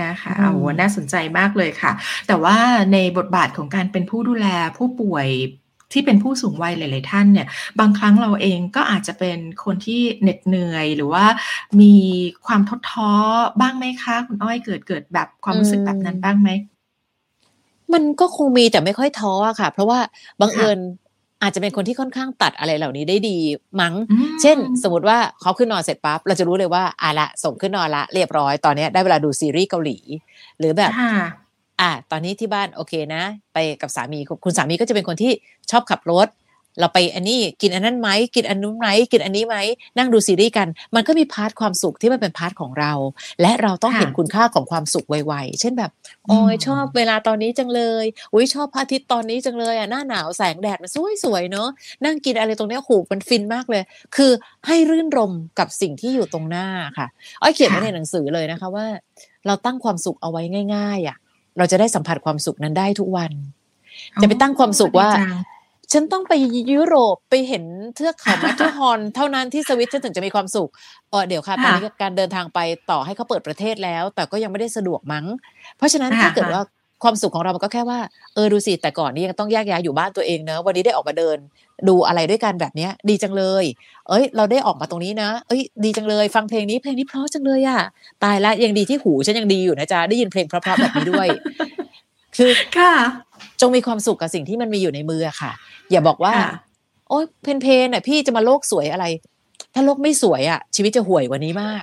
นะคะอืมโอ้โหน่าสนใจมากเลยค่ะ แต่ว่าในบทบาทของการเป็นผู้ดูแลผู้ป่วยที่เป็นผู้สูงวัยหลาย ๆ ท่านเนี่ย บางครั้งเราเองก็อาจจะเป็นคนที่เหน็ดเหนื่อย หรือว่ามีความท้อท้อบ้างไหมคะคุณอ้อยเกิดเกิดแบบความรู้สึกแบบนั้นบ้างไหมมันก็คงมีแต่ไม่ค่อยท้ออะค่ะ เพราะว่าบังเอิญ อาจจะเป็นคนที่ค่อนข้างตัดอะไรเหล่านี้ได้ดีมั้งอืมเช่น สมมติว่าเขาขึ้นนอนเสร็จปั๊บเราจะรู้เลยว่าอะละส่งขึ้นนอนละเรียบร้อยตอนเนี้ยได้เวลาดูซีรีส์เกาหลี หรือแบบค่ะอะตอนนี้ที่บ้านโอเคนะ ไปกับสามีคุณสามีก็จะเป็นคนที่ชอบขับรถ เราไปอันนี้กินอันนั้นไหมกินอันนู้นไหมกินอันนี้ไหมนั่งดูซีรีส์กัน มันก็มี part ความสุขที่มันเป็น part ของเรา และเราต้องค่ะเห็นคุณค่าของความสุขไวๆเช่นแบบโอ้ยอืมชอบเวลาตอนนี้จังเลยอุ้ยชอบพระอาทิตย์ตอนนี้จังเลยอะหน้าหนาวแสงแดดมันสวยๆเนอะนั่งกินอะไรตรงเนี้ยโหมันฟินมากเลย คือให้รื่นรมย์กับสิ่งที่อยู่ตรงหน้าค่ะอ้อยเขียนไว้ในหนังสือเลยนะคะว่า เราตั้งความสุขเอาไว้ง่าย ๆอะเราจะได้สัมผัสความสุขนั้นได้ทุกวัน จะไปตั้งความสุขว่าดีจัง ฉันต้องไปยุโรปไปเห็นเทือกเขาแมทเทอร์ฮอร์นเท่านั้นที่สวิตฉันถึงจะมีความสุขเออเดี๋ยวค่ะตอนนี้การเดินทางไปต่อให้เขาเปิดประเทศแล้ว แต่ก็ยังไม่ได้สะดวกมั้ง เพราะฉะนั้นค่ะถ้าเกิดว่าความสุขของเรามันก็แค่ว่าเออดูสิแต่ก่อนนี้ยังต้องแยกย้ายอยู่บ้านตัวเองเนอะวันนี้ได้ออกมาเดิน ดูอะไรด้วยกันแบบเนี้ย ดีจังเลย เอ้ย เราได้ออกมาตรงนี้นะ เอ้ย ดีจังเลย ฟังเพลงนี้เพลงนี้เพราะจังเลยอะตายละยังดีที่หูฉันยังดีอยู่นะจ๊ะได้ยินเพลงเพราะๆแบบนี้ด้วย คือค่ะ จงมีความสุขกับสิ่งที่มันมีอยู่ในมืออะค่ะ อย่าบอกว่าค่ะโอ้ยเพนเพนอะพี่จะมาโลกสวยอะไร ถ้าโลกไม่สวยอะ ชีวิตจะห่วยกว่านี้มาก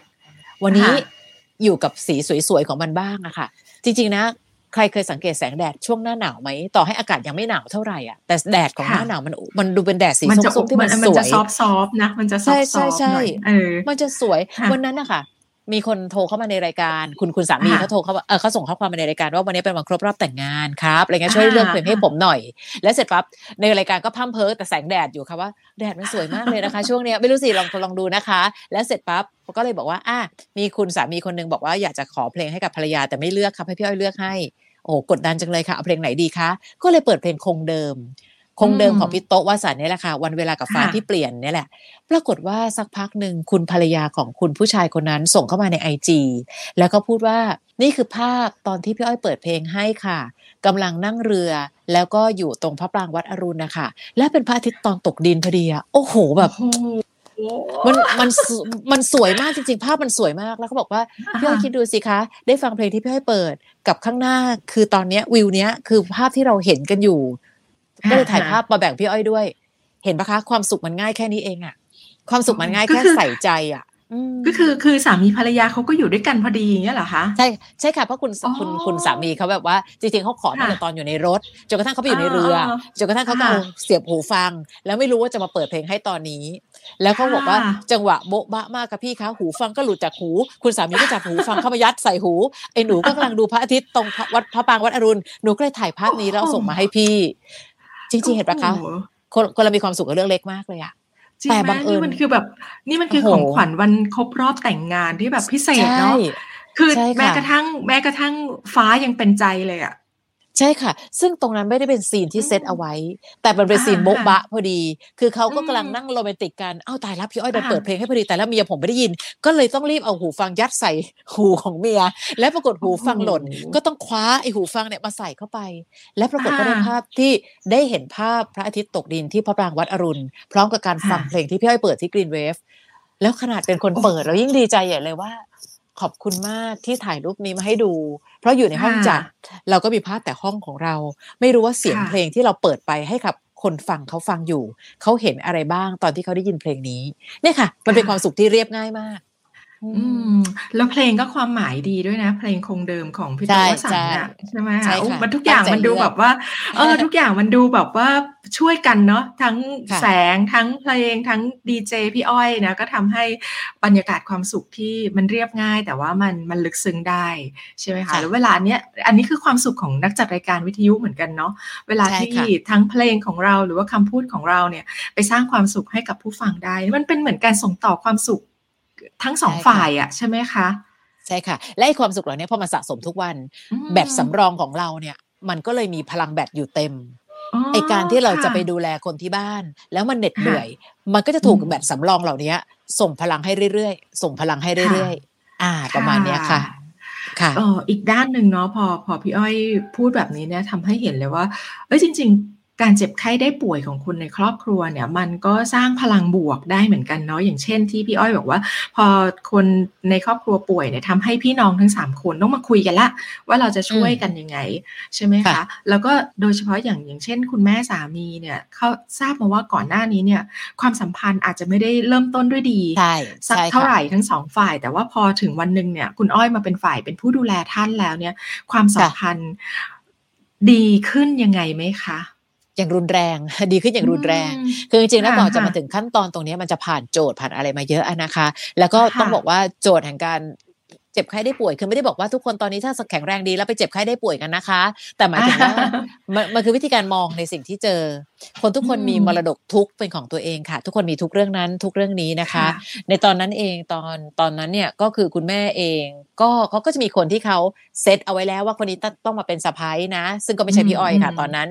วันนี้ค่ะอยู่กับสีสวยๆของมันบ้างอะค่ะ จริงๆนะใครเคยสังเกตแสงแดดช่วงหน้าหนาวไหมต่อให้อากาศยังไม่หนาวเท่าไหร่อะแต่แดดของหน้าหนาวมันมันดูเป็นแดดสีมันจะส้มๆที่มันมันสวจะยซอฟซอฟนะมันจะซอใช่ฟซใช่อฟใช่หน่อยเออมันจะสวยค่ะวันนั้นนะคะ มีคนโทรเข้ามาในรายการ คุณคุณสามีค่ะเขาโทรเข้ามาเออเขาส่งข้อความมาในรายการว่าวันนี้เป็นวันครบรอบแต่งงานครับอะไรเงี้ยช่วยอ่าเลือกเพลงให้ผมหน่อย แล้วเสร็จปั๊บในรายการก็พร่ำเพ้อแต่แสงแดดอยู่ค่ะว่าแดดมันสวยมากเลยนะคะ ช่วงเนี้ยไม่รู้สิลองลองดูนะคะ แล้วเสร็จปั๊บก็เลยบอกว่าอะมีคุณสามีคนหนึงบอกว่าอยากจะขอเพลงให้กับภรรยาแต่ไม่เลือกครับให้พี่อ้อยเลือกให้โอ้กดดันจังเลยค่ะเอาเพลงไหนดีคะก็เลยเปิดเพลงคงเดิม คงเดิมของพี่โต๊ะวาสันเนี่ยแหละค่ะ วันเวลากับฟ้าค่ะที่เปลี่ยนเนี่ยแหละ ปรากฏว่าสักพักหนึ่งคุณภรรยาของคุณผู้ชายคนนั้นส่งเข้ามาในไอจีแล้วก็พูดว่านี่คือภาพตอนที่พี่อ้อยเปิดเพลงให้ค่ะกำลังนั่งเรือ แล้วก็อยู่ตรงพระปรางวัดอรุณนะคะและเป็นพระอาทิตย์ตอนตกดินพอดีอะโอ้โหแบบโอ้โหมันมันสมันสวยมากจริงๆ ภาพมันสวยมากแล้วเขาบอกว่าพี่อ้อยคิดดูสิคะ ได้ฟังเพลงที่พี่อ้อยเปิดกับข้างหน้า คือตอนเนี้ยวิวเนี้ยคือภาพที่เราเห็นกันอยู่อ่า ก็เลยถ่ายภาพมาแบ่งพี่อ้อยด้วย เห็นปะคะความสุขมันง่ายแค่นี้เองอะความสุขมันง่ายก็แค่คือใส่ใจอะอืมก็คือคือสามีภรรยาเขาก็อยู่ด้วยกันพอดีอย่างเงี้ยเหรอคะใช่ใช่ค่ะเพราะคุณอ๋อคุณคุณสามีเขาแบบว่าจริงๆเขาขอตั้งแต่ค่ะตอนอยู่ในรถจนกระทั่งเขาไปอยู่ในเรืออ่าจนกระทั่งเขาก็ค่ะเอาเสียบหูฟัง แล้วไม่รู้ว่าจะมาเปิดเพลงให้ตอนนี้ แล้วเขาบอกว่าค่ะจังหวะโบ๊ะบะมากค่ะพี่คะหูฟังก็หลุดจากหู คุณสามีก็จับหูฟังเข้ามายัดใส่หูไอ้หนูก็กำลังดูพระอาทิตย์ตรงพระวัดพระปรางวัดอรุณหนูก็เลยถ่ายภาพนี้แล้วเอาส่งมาให้พี่ จริงๆเห็นปะคะโอ้โหคนคนเรามีความสุขกับเรื่องเล็กมากเลยอะจริงแต่ไหมบังเอิญนี่มันคือแบบ นี่มันคือโอ้โหของขวัญวันครบรอบแต่งงานที่แบบพิเศษใช่เนาะคือใช่ค่ะแม้กระทั่ง แม้กระทั่งฟ้ายังเป็นใจเลยอะ ใช่ค่ะ ซึ่งตรงนั้นไม่ได้เป็นซีนที่อืมเซตเอาไว้ แต่มันเป็นซีนอ่าโบ๊ะบะพอดี คือเขาก็อืมกำลังนั่งโรแมนติกกันเอ้าตายแล้วพี่อ้อยดันค่ะเปิดเพลงให้พอดีแต่แล้วเมียผมไม่ได้ยิน ก็เลยต้องรีบเอาหูฟังยัดใส่หูของเมีย และปรากฏหูฟังหล่นโอ้โหก็ต้องคว้าไอ้หูฟังเนี่ยมาใส่เข้าไป และปรากฏก็ได้อ่าภาพที่ได้เห็นภาพพระอาทิตย์ตกดินที่พระปรางวัดอรุณ พร้อมกับการฟังค่ะเพลงที่พี่อ้อยเปิดที่กรีนเวฟแล้วขนาดเป็นคนเปิดเรายิ่งดีใจใหญ่เลยว่า ขอบคุณมากที่ถ่ายรูปนี้มาให้ดู เพราะอยู่ในห้องจัด เราก็มีภาพแต่ห้องของเรา ไม่รู้ว่าเสียงค่ะเพลงที่เราเปิดไปให้กับคนฟังเขาฟังอยู่ เขาเห็นอะไรบ้างตอนที่เขาได้ยินเพลงนี้ เนี่ยค่ะ มันเป็นความสุขที่เรียบง่ายมาก อืม แล้วเพลงก็ความหมายดีด้วยนะ เพลงคงเดิมของพี่ใช่โตวสันใช่น่ะใช่ไหมใช่คะโอ้ค่ะมันทุกอย่างตั้งใจมันดูเลือกแบบว่า เออ ทุกอย่างมันดูแบบว่าช่วยกันเนาะทั้งค่ะแสงทั้งเพลงทั้งดีเจพี่อ้อยนะ ก็ทำให้บรรยากาศความสุขที่มันเรียบง่าย แต่ว่ามันมันลึกซึ้งได้ใช่ไหมคะค่ะแล้วเวลาเนี้ยอันนี้คือความสุขของนักจัดรายการวิทยุเหมือนกันเนาะเวลาใช่ที่ค่ะทั้งเพลงของเราหรือว่าคำพูดของเราเนี่ย ไปสร้างความสุขให้กับผู้ฟังได้ มันเป็นเหมือนการส่งต่อความสุข ทั้งสองใช่ค่ะฝ่ายอะใช่ไหมคะ ใช่ค่ะ และไอ้ความสุขเหล่านี้พอมันสะสมทุกวันอืมแบตสำรองของเราเนี่ย มันก็เลยมีพลังแบตอยู่เต็มอ๋อไอการที่เราจะค่ไปดูแลคนที่บ้าน แล้วมันเหน็ดค่ะเหนื่อย มันก็จะถูกอืมแบตสำรองเหล่านี้ส่งพลังให้เรื่อยๆ ส่งพลังให้เรื่อยๆ อ่า ประมาณเนี้ยค่ะค่ะเอออีกด้านหนึ่งเนาะพอพอพี่อ้อยพูดแบบนี้เนี่ยทำให้เห็นเลยว่า เอ้ยจริง ๆ การเจ็บไข้ได้ป่วยของคุณในครอบครัวเนี่ย มันก็สร้างพลังบวกได้เหมือนกันเนาะอย่างเช่นที่พี่อ้อยบอกว่า พอคนในครอบครัวป่วยเนี่ยทำให้พี่น้องทั้งสามคนต้องมาคุยกันละ ว่าเราจะช่วยกันยังไง ใช่ไหมคะค่ะแล้วก็โดยเฉพาะอย่างอย่างเช่น คุณแม่สามีเนี่ยเขาทราบมาว่าก่อนหน้านี้เนี่ย ความสัมพันธ์อาจจะไม่ได้เริ่มต้นด้วยดีใช่สักใช่เท่าไหค่ะร่ทั้งสองฝ่าย แต่ว่าพอถึงวันหนึ่งเนี่ย คุณอ้อยมาเป็นฝ่ายเป็นผู้ดูแลท่านแล้วเนี่ย ความสัมพันธ์ดีขึ้นยังไงไหมคะ อย่างรุนแรง ดีขึ้นอย่างรุนแรงอืมคือจริงๆแล้วค่ะก่อนจะค่ะมาถึงขั้นตอนตรงนี้มันจะผ่านโจทย์ผ่านอะไรมาเยอะอะนะคะ แล้วก็ค่ะต้องบอกว่าโจทย์แห่งการ เจ็บไข้ได้ป่วยคือไม่ได้บอกว่าทุกคนตอนนี้ถ้าแข็งแรงดีแล้วไปเจ็บไข้ได้ป่วยกันนะคะ แต่หมายถึงว่ามันมันคือวิธีการมองในสิ่งที่เจอ คนทุกคนอืมมีมรดกทุกข์เป็นของตัวเองค่ะ ทุกคนมีทุกเรื่องนั้นทุกเรื่องนี้นะคะ ในตอนนั้นเองตอนตอนนั้นเนี่ยก็คือคุณแม่เอง ก็เขาก็จะมีคนที่เขาเซตเอาไว้แล้วว่าคนนี้ต้องต้องมาเป็นสะพ้ายนะ ซึ่งก็ไม่ใช่พี่อ้อยค่ะอืมตอนนั้น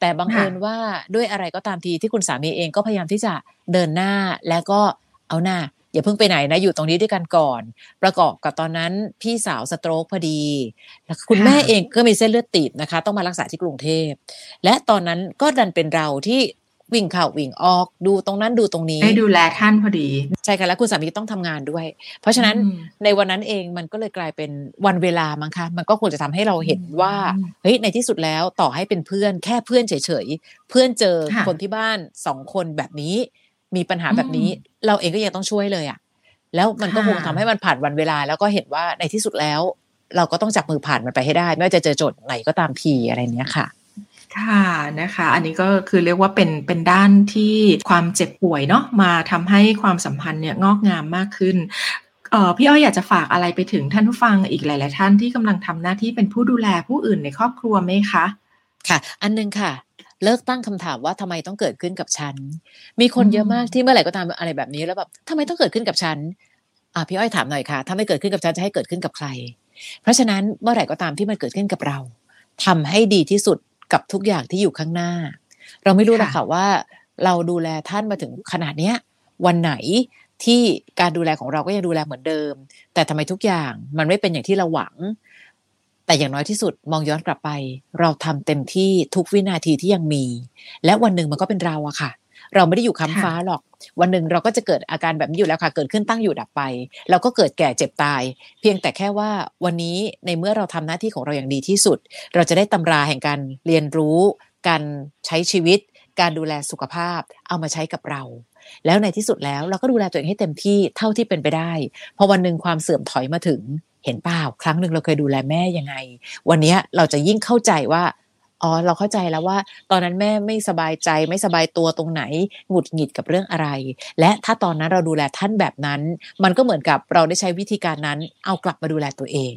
แต่บังเอิญว่าด้วยอะไรก็ตามทีที่คุณสามีเองก็พยายามที่จะเดินหน้าแล้วก็เอาหน้า อย่าเพิ่งไปไหนนะอยู่ตรงนี้ด้วยกันก่อน ประกอบกับตอนนั้นพี่สาวสโตรกพอดีแล้วคุณแม่เองก็มีเส้นเลือดตีบนะคะ ต้องมารักษาที่กรุงเทพ และตอนนั้นก็ดันเป็นเราที่วิ่งเข้าวิ่งออกดูตรงนั้นดูตรงนี้ได้ดูแลท่านพอดี ใช่ค่ะแล้วคุณสามีต้องทำงานด้วย เพราะฉะนั้นอืมในวันนั้นเองมันก็เลยกลายเป็นวันเวลามั้งคะมันก็คงจะทำให้เราเห็นว่าอืมเฮ้ยในที่สุดแล้วต่อให้เป็นเพื่อนแค่เพื่อนเฉยๆเพื่อนเจอค่ะคนที่บ้านสองคนแบบนี้ มีปัญหาแบบนี้อืมเราเองก็ยังต้องช่วยเลยอะแล้วมันก็ค่ะคงทำให้มันผ่านวันเวลา แล้วก็เห็นว่าในที่สุดแล้ว เราก็ต้องจับมือผ่านมันไปให้ได้ ไม่ว่าจะเจอโจทย์ไหนก็ตามทีอะไรเนี้ยค่ะค่ะนะคะ อันนี้ก็คือเรียกว่าเป็นเป็นด้านที่ความเจ็บป่วยเนาะมาทำให้ความสัมพันธ์เนี่ยงอกงามมากขึ้นเอ่อพี่อ้อยอยากจะฝากอะไรไปถึงท่านผู้ฟังอีกหลาย ๆ ท่านที่กำลังทำหน้าที่เป็นผู้ดูแลผู้อื่นในครอบครัวไหมคะค่ะ อันหนึงค่ะ เลิกตั้งคำถามว่าทำไมต้องเกิดขึ้นกับฉัน มีคนเยอะมากที่เมื่อไหร่ก็ตามอะไรแบบนี้แล้วแบบทำไมต้องเกิดขึ้นกับฉันอะพี่อ้อยถามหน่อยค่ะ ถ้าไม่เกิดขึ้นกับฉันจะให้เกิดขึ้นกับใคร เพราะฉะนั้นเมื่อไหร่ก็ตามที่มันเกิดขึ้นกับเราทำให้ดีที่สุดกับทุกอย่างที่อยู่ข้างหน้า เราไม่รู้หรอกค่ะว่า เราดูแลท่านมาถึงขนาดเนี้ย วันไหนที่การดูแลของเราก็ยังดูแลเหมือนเดิม แต่ทำไมทุกอย่างมันไม่เป็นอย่างที่เราหวัง แต่อย่างน้อยที่สุดมองย้อนกลับไป เราทำเต็มที่ทุกวินาทีที่ยังมี และวันหนึ่งมันก็เป็นเราอะค่ะ เราไม่ได้อยู่ค้ำฟ้าหรอก วันหนึ่งเราก็จะเกิดอาการแบบนี้อยู่แล้วค่ะ เกิดขึ้นตั้งอยู่ดับไป เราก็เกิดแก่เจ็บตาย เพียงแต่แค่ว่าวันนี้ในเมื่อเราทำหน้าที่ของเราอย่างดีที่สุด เราจะได้ตำราแห่งการเรียนรู้ การใช้ชีวิต การดูแลสุขภาพ เอามาใช้กับเราแล้วในที่สุดแล้วเราก็ดูแลตัวเองให้เต็มที่เท่าที่เป็นไปได้ พอวันหนึ่งความเสื่อมถอยมาถึง เห็นเปล่าครั้งหนึ่งเราเคยดูแลแม่ยังไง วันนี้เราจะยิ่งเข้าใจว่าอ๋อเราเข้าใจแล้วว่า ตอนนั้นแม่ไม่สบายใจไม่สบายตัวตรงไหนหงุดหงิดกับเรื่องอะไร และถ้าตอนนั้นเราดูแลท่านแบบนั้น มันก็เหมือนกับเราได้ใช้วิธีการนั้น เอากลับมาดูแลตัวเอง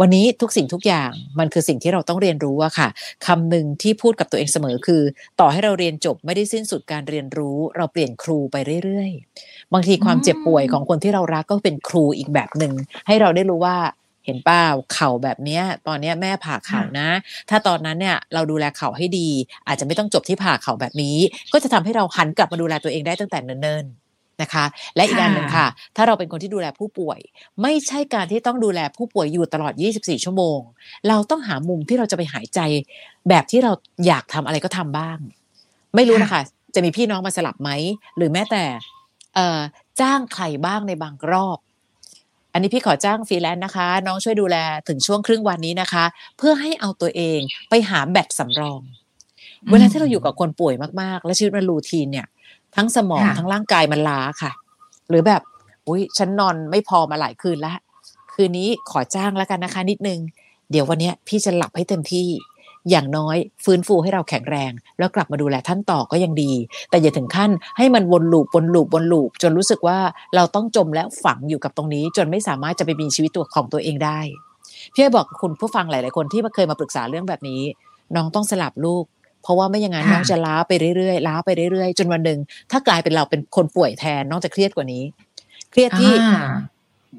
วันนี้ทุกสิ่งทุกอย่างมันคือสิ่งที่เราต้องเรียนรู้อะค่ะคำหนึ่งที่พูดกับตัวเองเสมอคือ ต่อให้เราเรียนจบไม่ได้สิ้นสุดการเรียนรู้ เราเปลี่ยนครูไปเรื่อยๆ บางทีความเจ็บป่วยของคนที่เรารักก็เป็นครูอีกแบบหนึ่งให้เราได้รู้ว่าเห็นปล่าเข่าแบบเนี้ยตอนเนี้ยแม่ผ่าเข่านะ ถ้าตอนนั้นเนี่ยเราดูแลเข่าให้ดี อาจจะไม่ต้องจบที่ผ่าเข่าแบบนี้ ก็จะทำให้เราหันกลับมาดูแลตัวเองได้ตั้งแต่เนิ่นๆ นะคะ และอีกอันหนึ่งค่ะ ถ้าเราเป็นคนที่ดูแลผู้ป่วย ไม่ใช่การที่ต้องดูแลผู้ป่วยอยู่ตลอด 24 ชั่วโมง เราต้องหามุมที่เราจะไปหายใจ แบบที่เราอยากทำอะไรก็ทำบ้าง ไม่รู้นะคะจะมีพี่น้องมาสลับไหมหรือแม้แต่เอ่อจ้างใครบ้างในบางรอบ อันนี้พี่ขอจ้างฟรีแลนซ์นะคะ น้องช่วยดูแลถึงช่วงครึ่งวันนี้นะคะ เพื่อให้เอาตัวเองไปหาแบตสำรอง เวลาที่เราอยู่กับคนป่วยมากๆ และชีวิตมัน routine เนี่ย ทั้งสมองค่ะทั้งร่างกายมันล้าค่ะ หรือแบบอุ้ยฉันนอนไม่พอมาหลายคืนแล้วคืนนี้ขอจ้างแล้วกันนะคะ นิดนึง เดี๋ยววันเนี้ยพี่จะหลับให้เต็มที่อย่างน้อยฟื้นฟูให้เราแข็งแรง แล้วกลับมาดูแลท่านต่อก็ยังดี แต่อย่าถึงขั้นให้มันวนลูปวนลูปวนลูปจนรู้สึกว่าเราต้องจมและฝังอยู่กับตรงนี้ จนไม่สามารถจะไปมีชีวิตตัวของตัวเองได้พี่อ้อยบอกคุณผู้ฟังหลาย ๆ คนที่มาเคยมาปรึกษาเรื่องแบบนี้ น้องต้องสลับลูก เพราะว่าไม่อย่างนั้นค่ะน้องจะล้าไปเรื่อยๆล้าไปเรื่อยๆ จนวันหนึ่งถ้ากลายเป็นเราเป็นคนป่วยแทนน้องจะเครียดกว่านี้ เครียดที่อ่า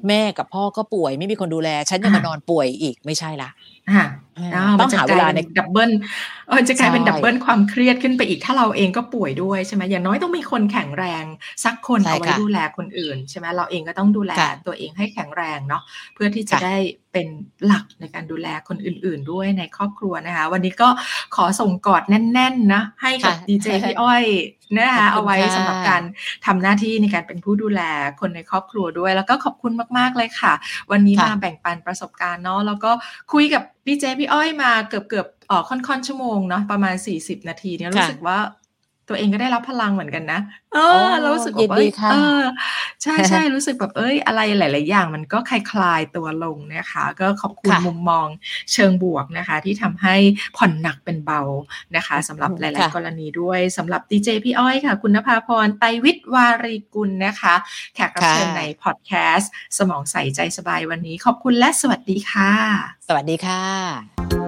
แม่กับพ่อก็ป่วยไม่มีคนดูแล ฉันยังมาอะนอนป่วยอีกไม่ใช่ละ ค่ะอ่าอ้าวต้มัอนงจะหากเวลาลายในเป็นดับเบิลเออจะกลายเป็นใช่ดับเบิลความเครียดขึ้นไปอีกถ้าเราเองก็ป่วยด้วยใช่ไหมอย่างน้อยต้องมีคนแข็งแรงสักคนใช่เอาไว้ค่ะดูแลคนอื่นใช่ไหมเราเองก็ต้องดูแลค่ะตัวเองให้แข็งแรงเนาะเพื่อที่จะค่ะได้เป็นหลักในการดูแลคนอื่น ๆ ด้วยในครอบครัวนะคะ วันนี้ก็ขอส่งกอดแน่น ๆ นะ ให้กับค่ะดีเจพี่อ้อยนะขอบคุณคะเอาไว้ค่ะสำหรับการทำหน้าที่ในการเป็นผู้ดูแลคนในครอบครัวด้วย แล้วก็ขอบคุณมาก ๆ เลยค่ะ วันนี้ค่ะมาแบ่งปันประสบการณ์เนาะแล้วก็คุยกับ ดีเจพี่อ้อยมาเกือบเกือบๆเออค่อนๆชั่วโมงเนาะประมาณ 40 นาทีเนี่ยค่ะรู้สึกว่า ตัวเองก็ได้รับพลังเหมือนกันนะ เอโอ้อเรารู้สึกแบยิบนเอ้ดียค่ะเออ ใช่ใช่รู้สึกแบบเอ้ย อะไรหลาย ๆ อย่าง มันก็คลายคลายๆตัวลงนะคะ ก็ขอบคุณค่ะมุมมองเชิงบวกนะคะ ที่ทำให้ผ่อนหนักเป็นเบานะคะสำหรับหลายค่ะๆกรณีด้วยสำหรับดีเจพี่อ้อยค่ะ คุณนภาพรไตรวิทย์วารีกุลนะคะ แขกรับเชิญค่ะในพอดแคสต์สมองใสใจสบายวันนี้ ขอบคุณและสวัสดีค่ะ สวัสดีค่ะ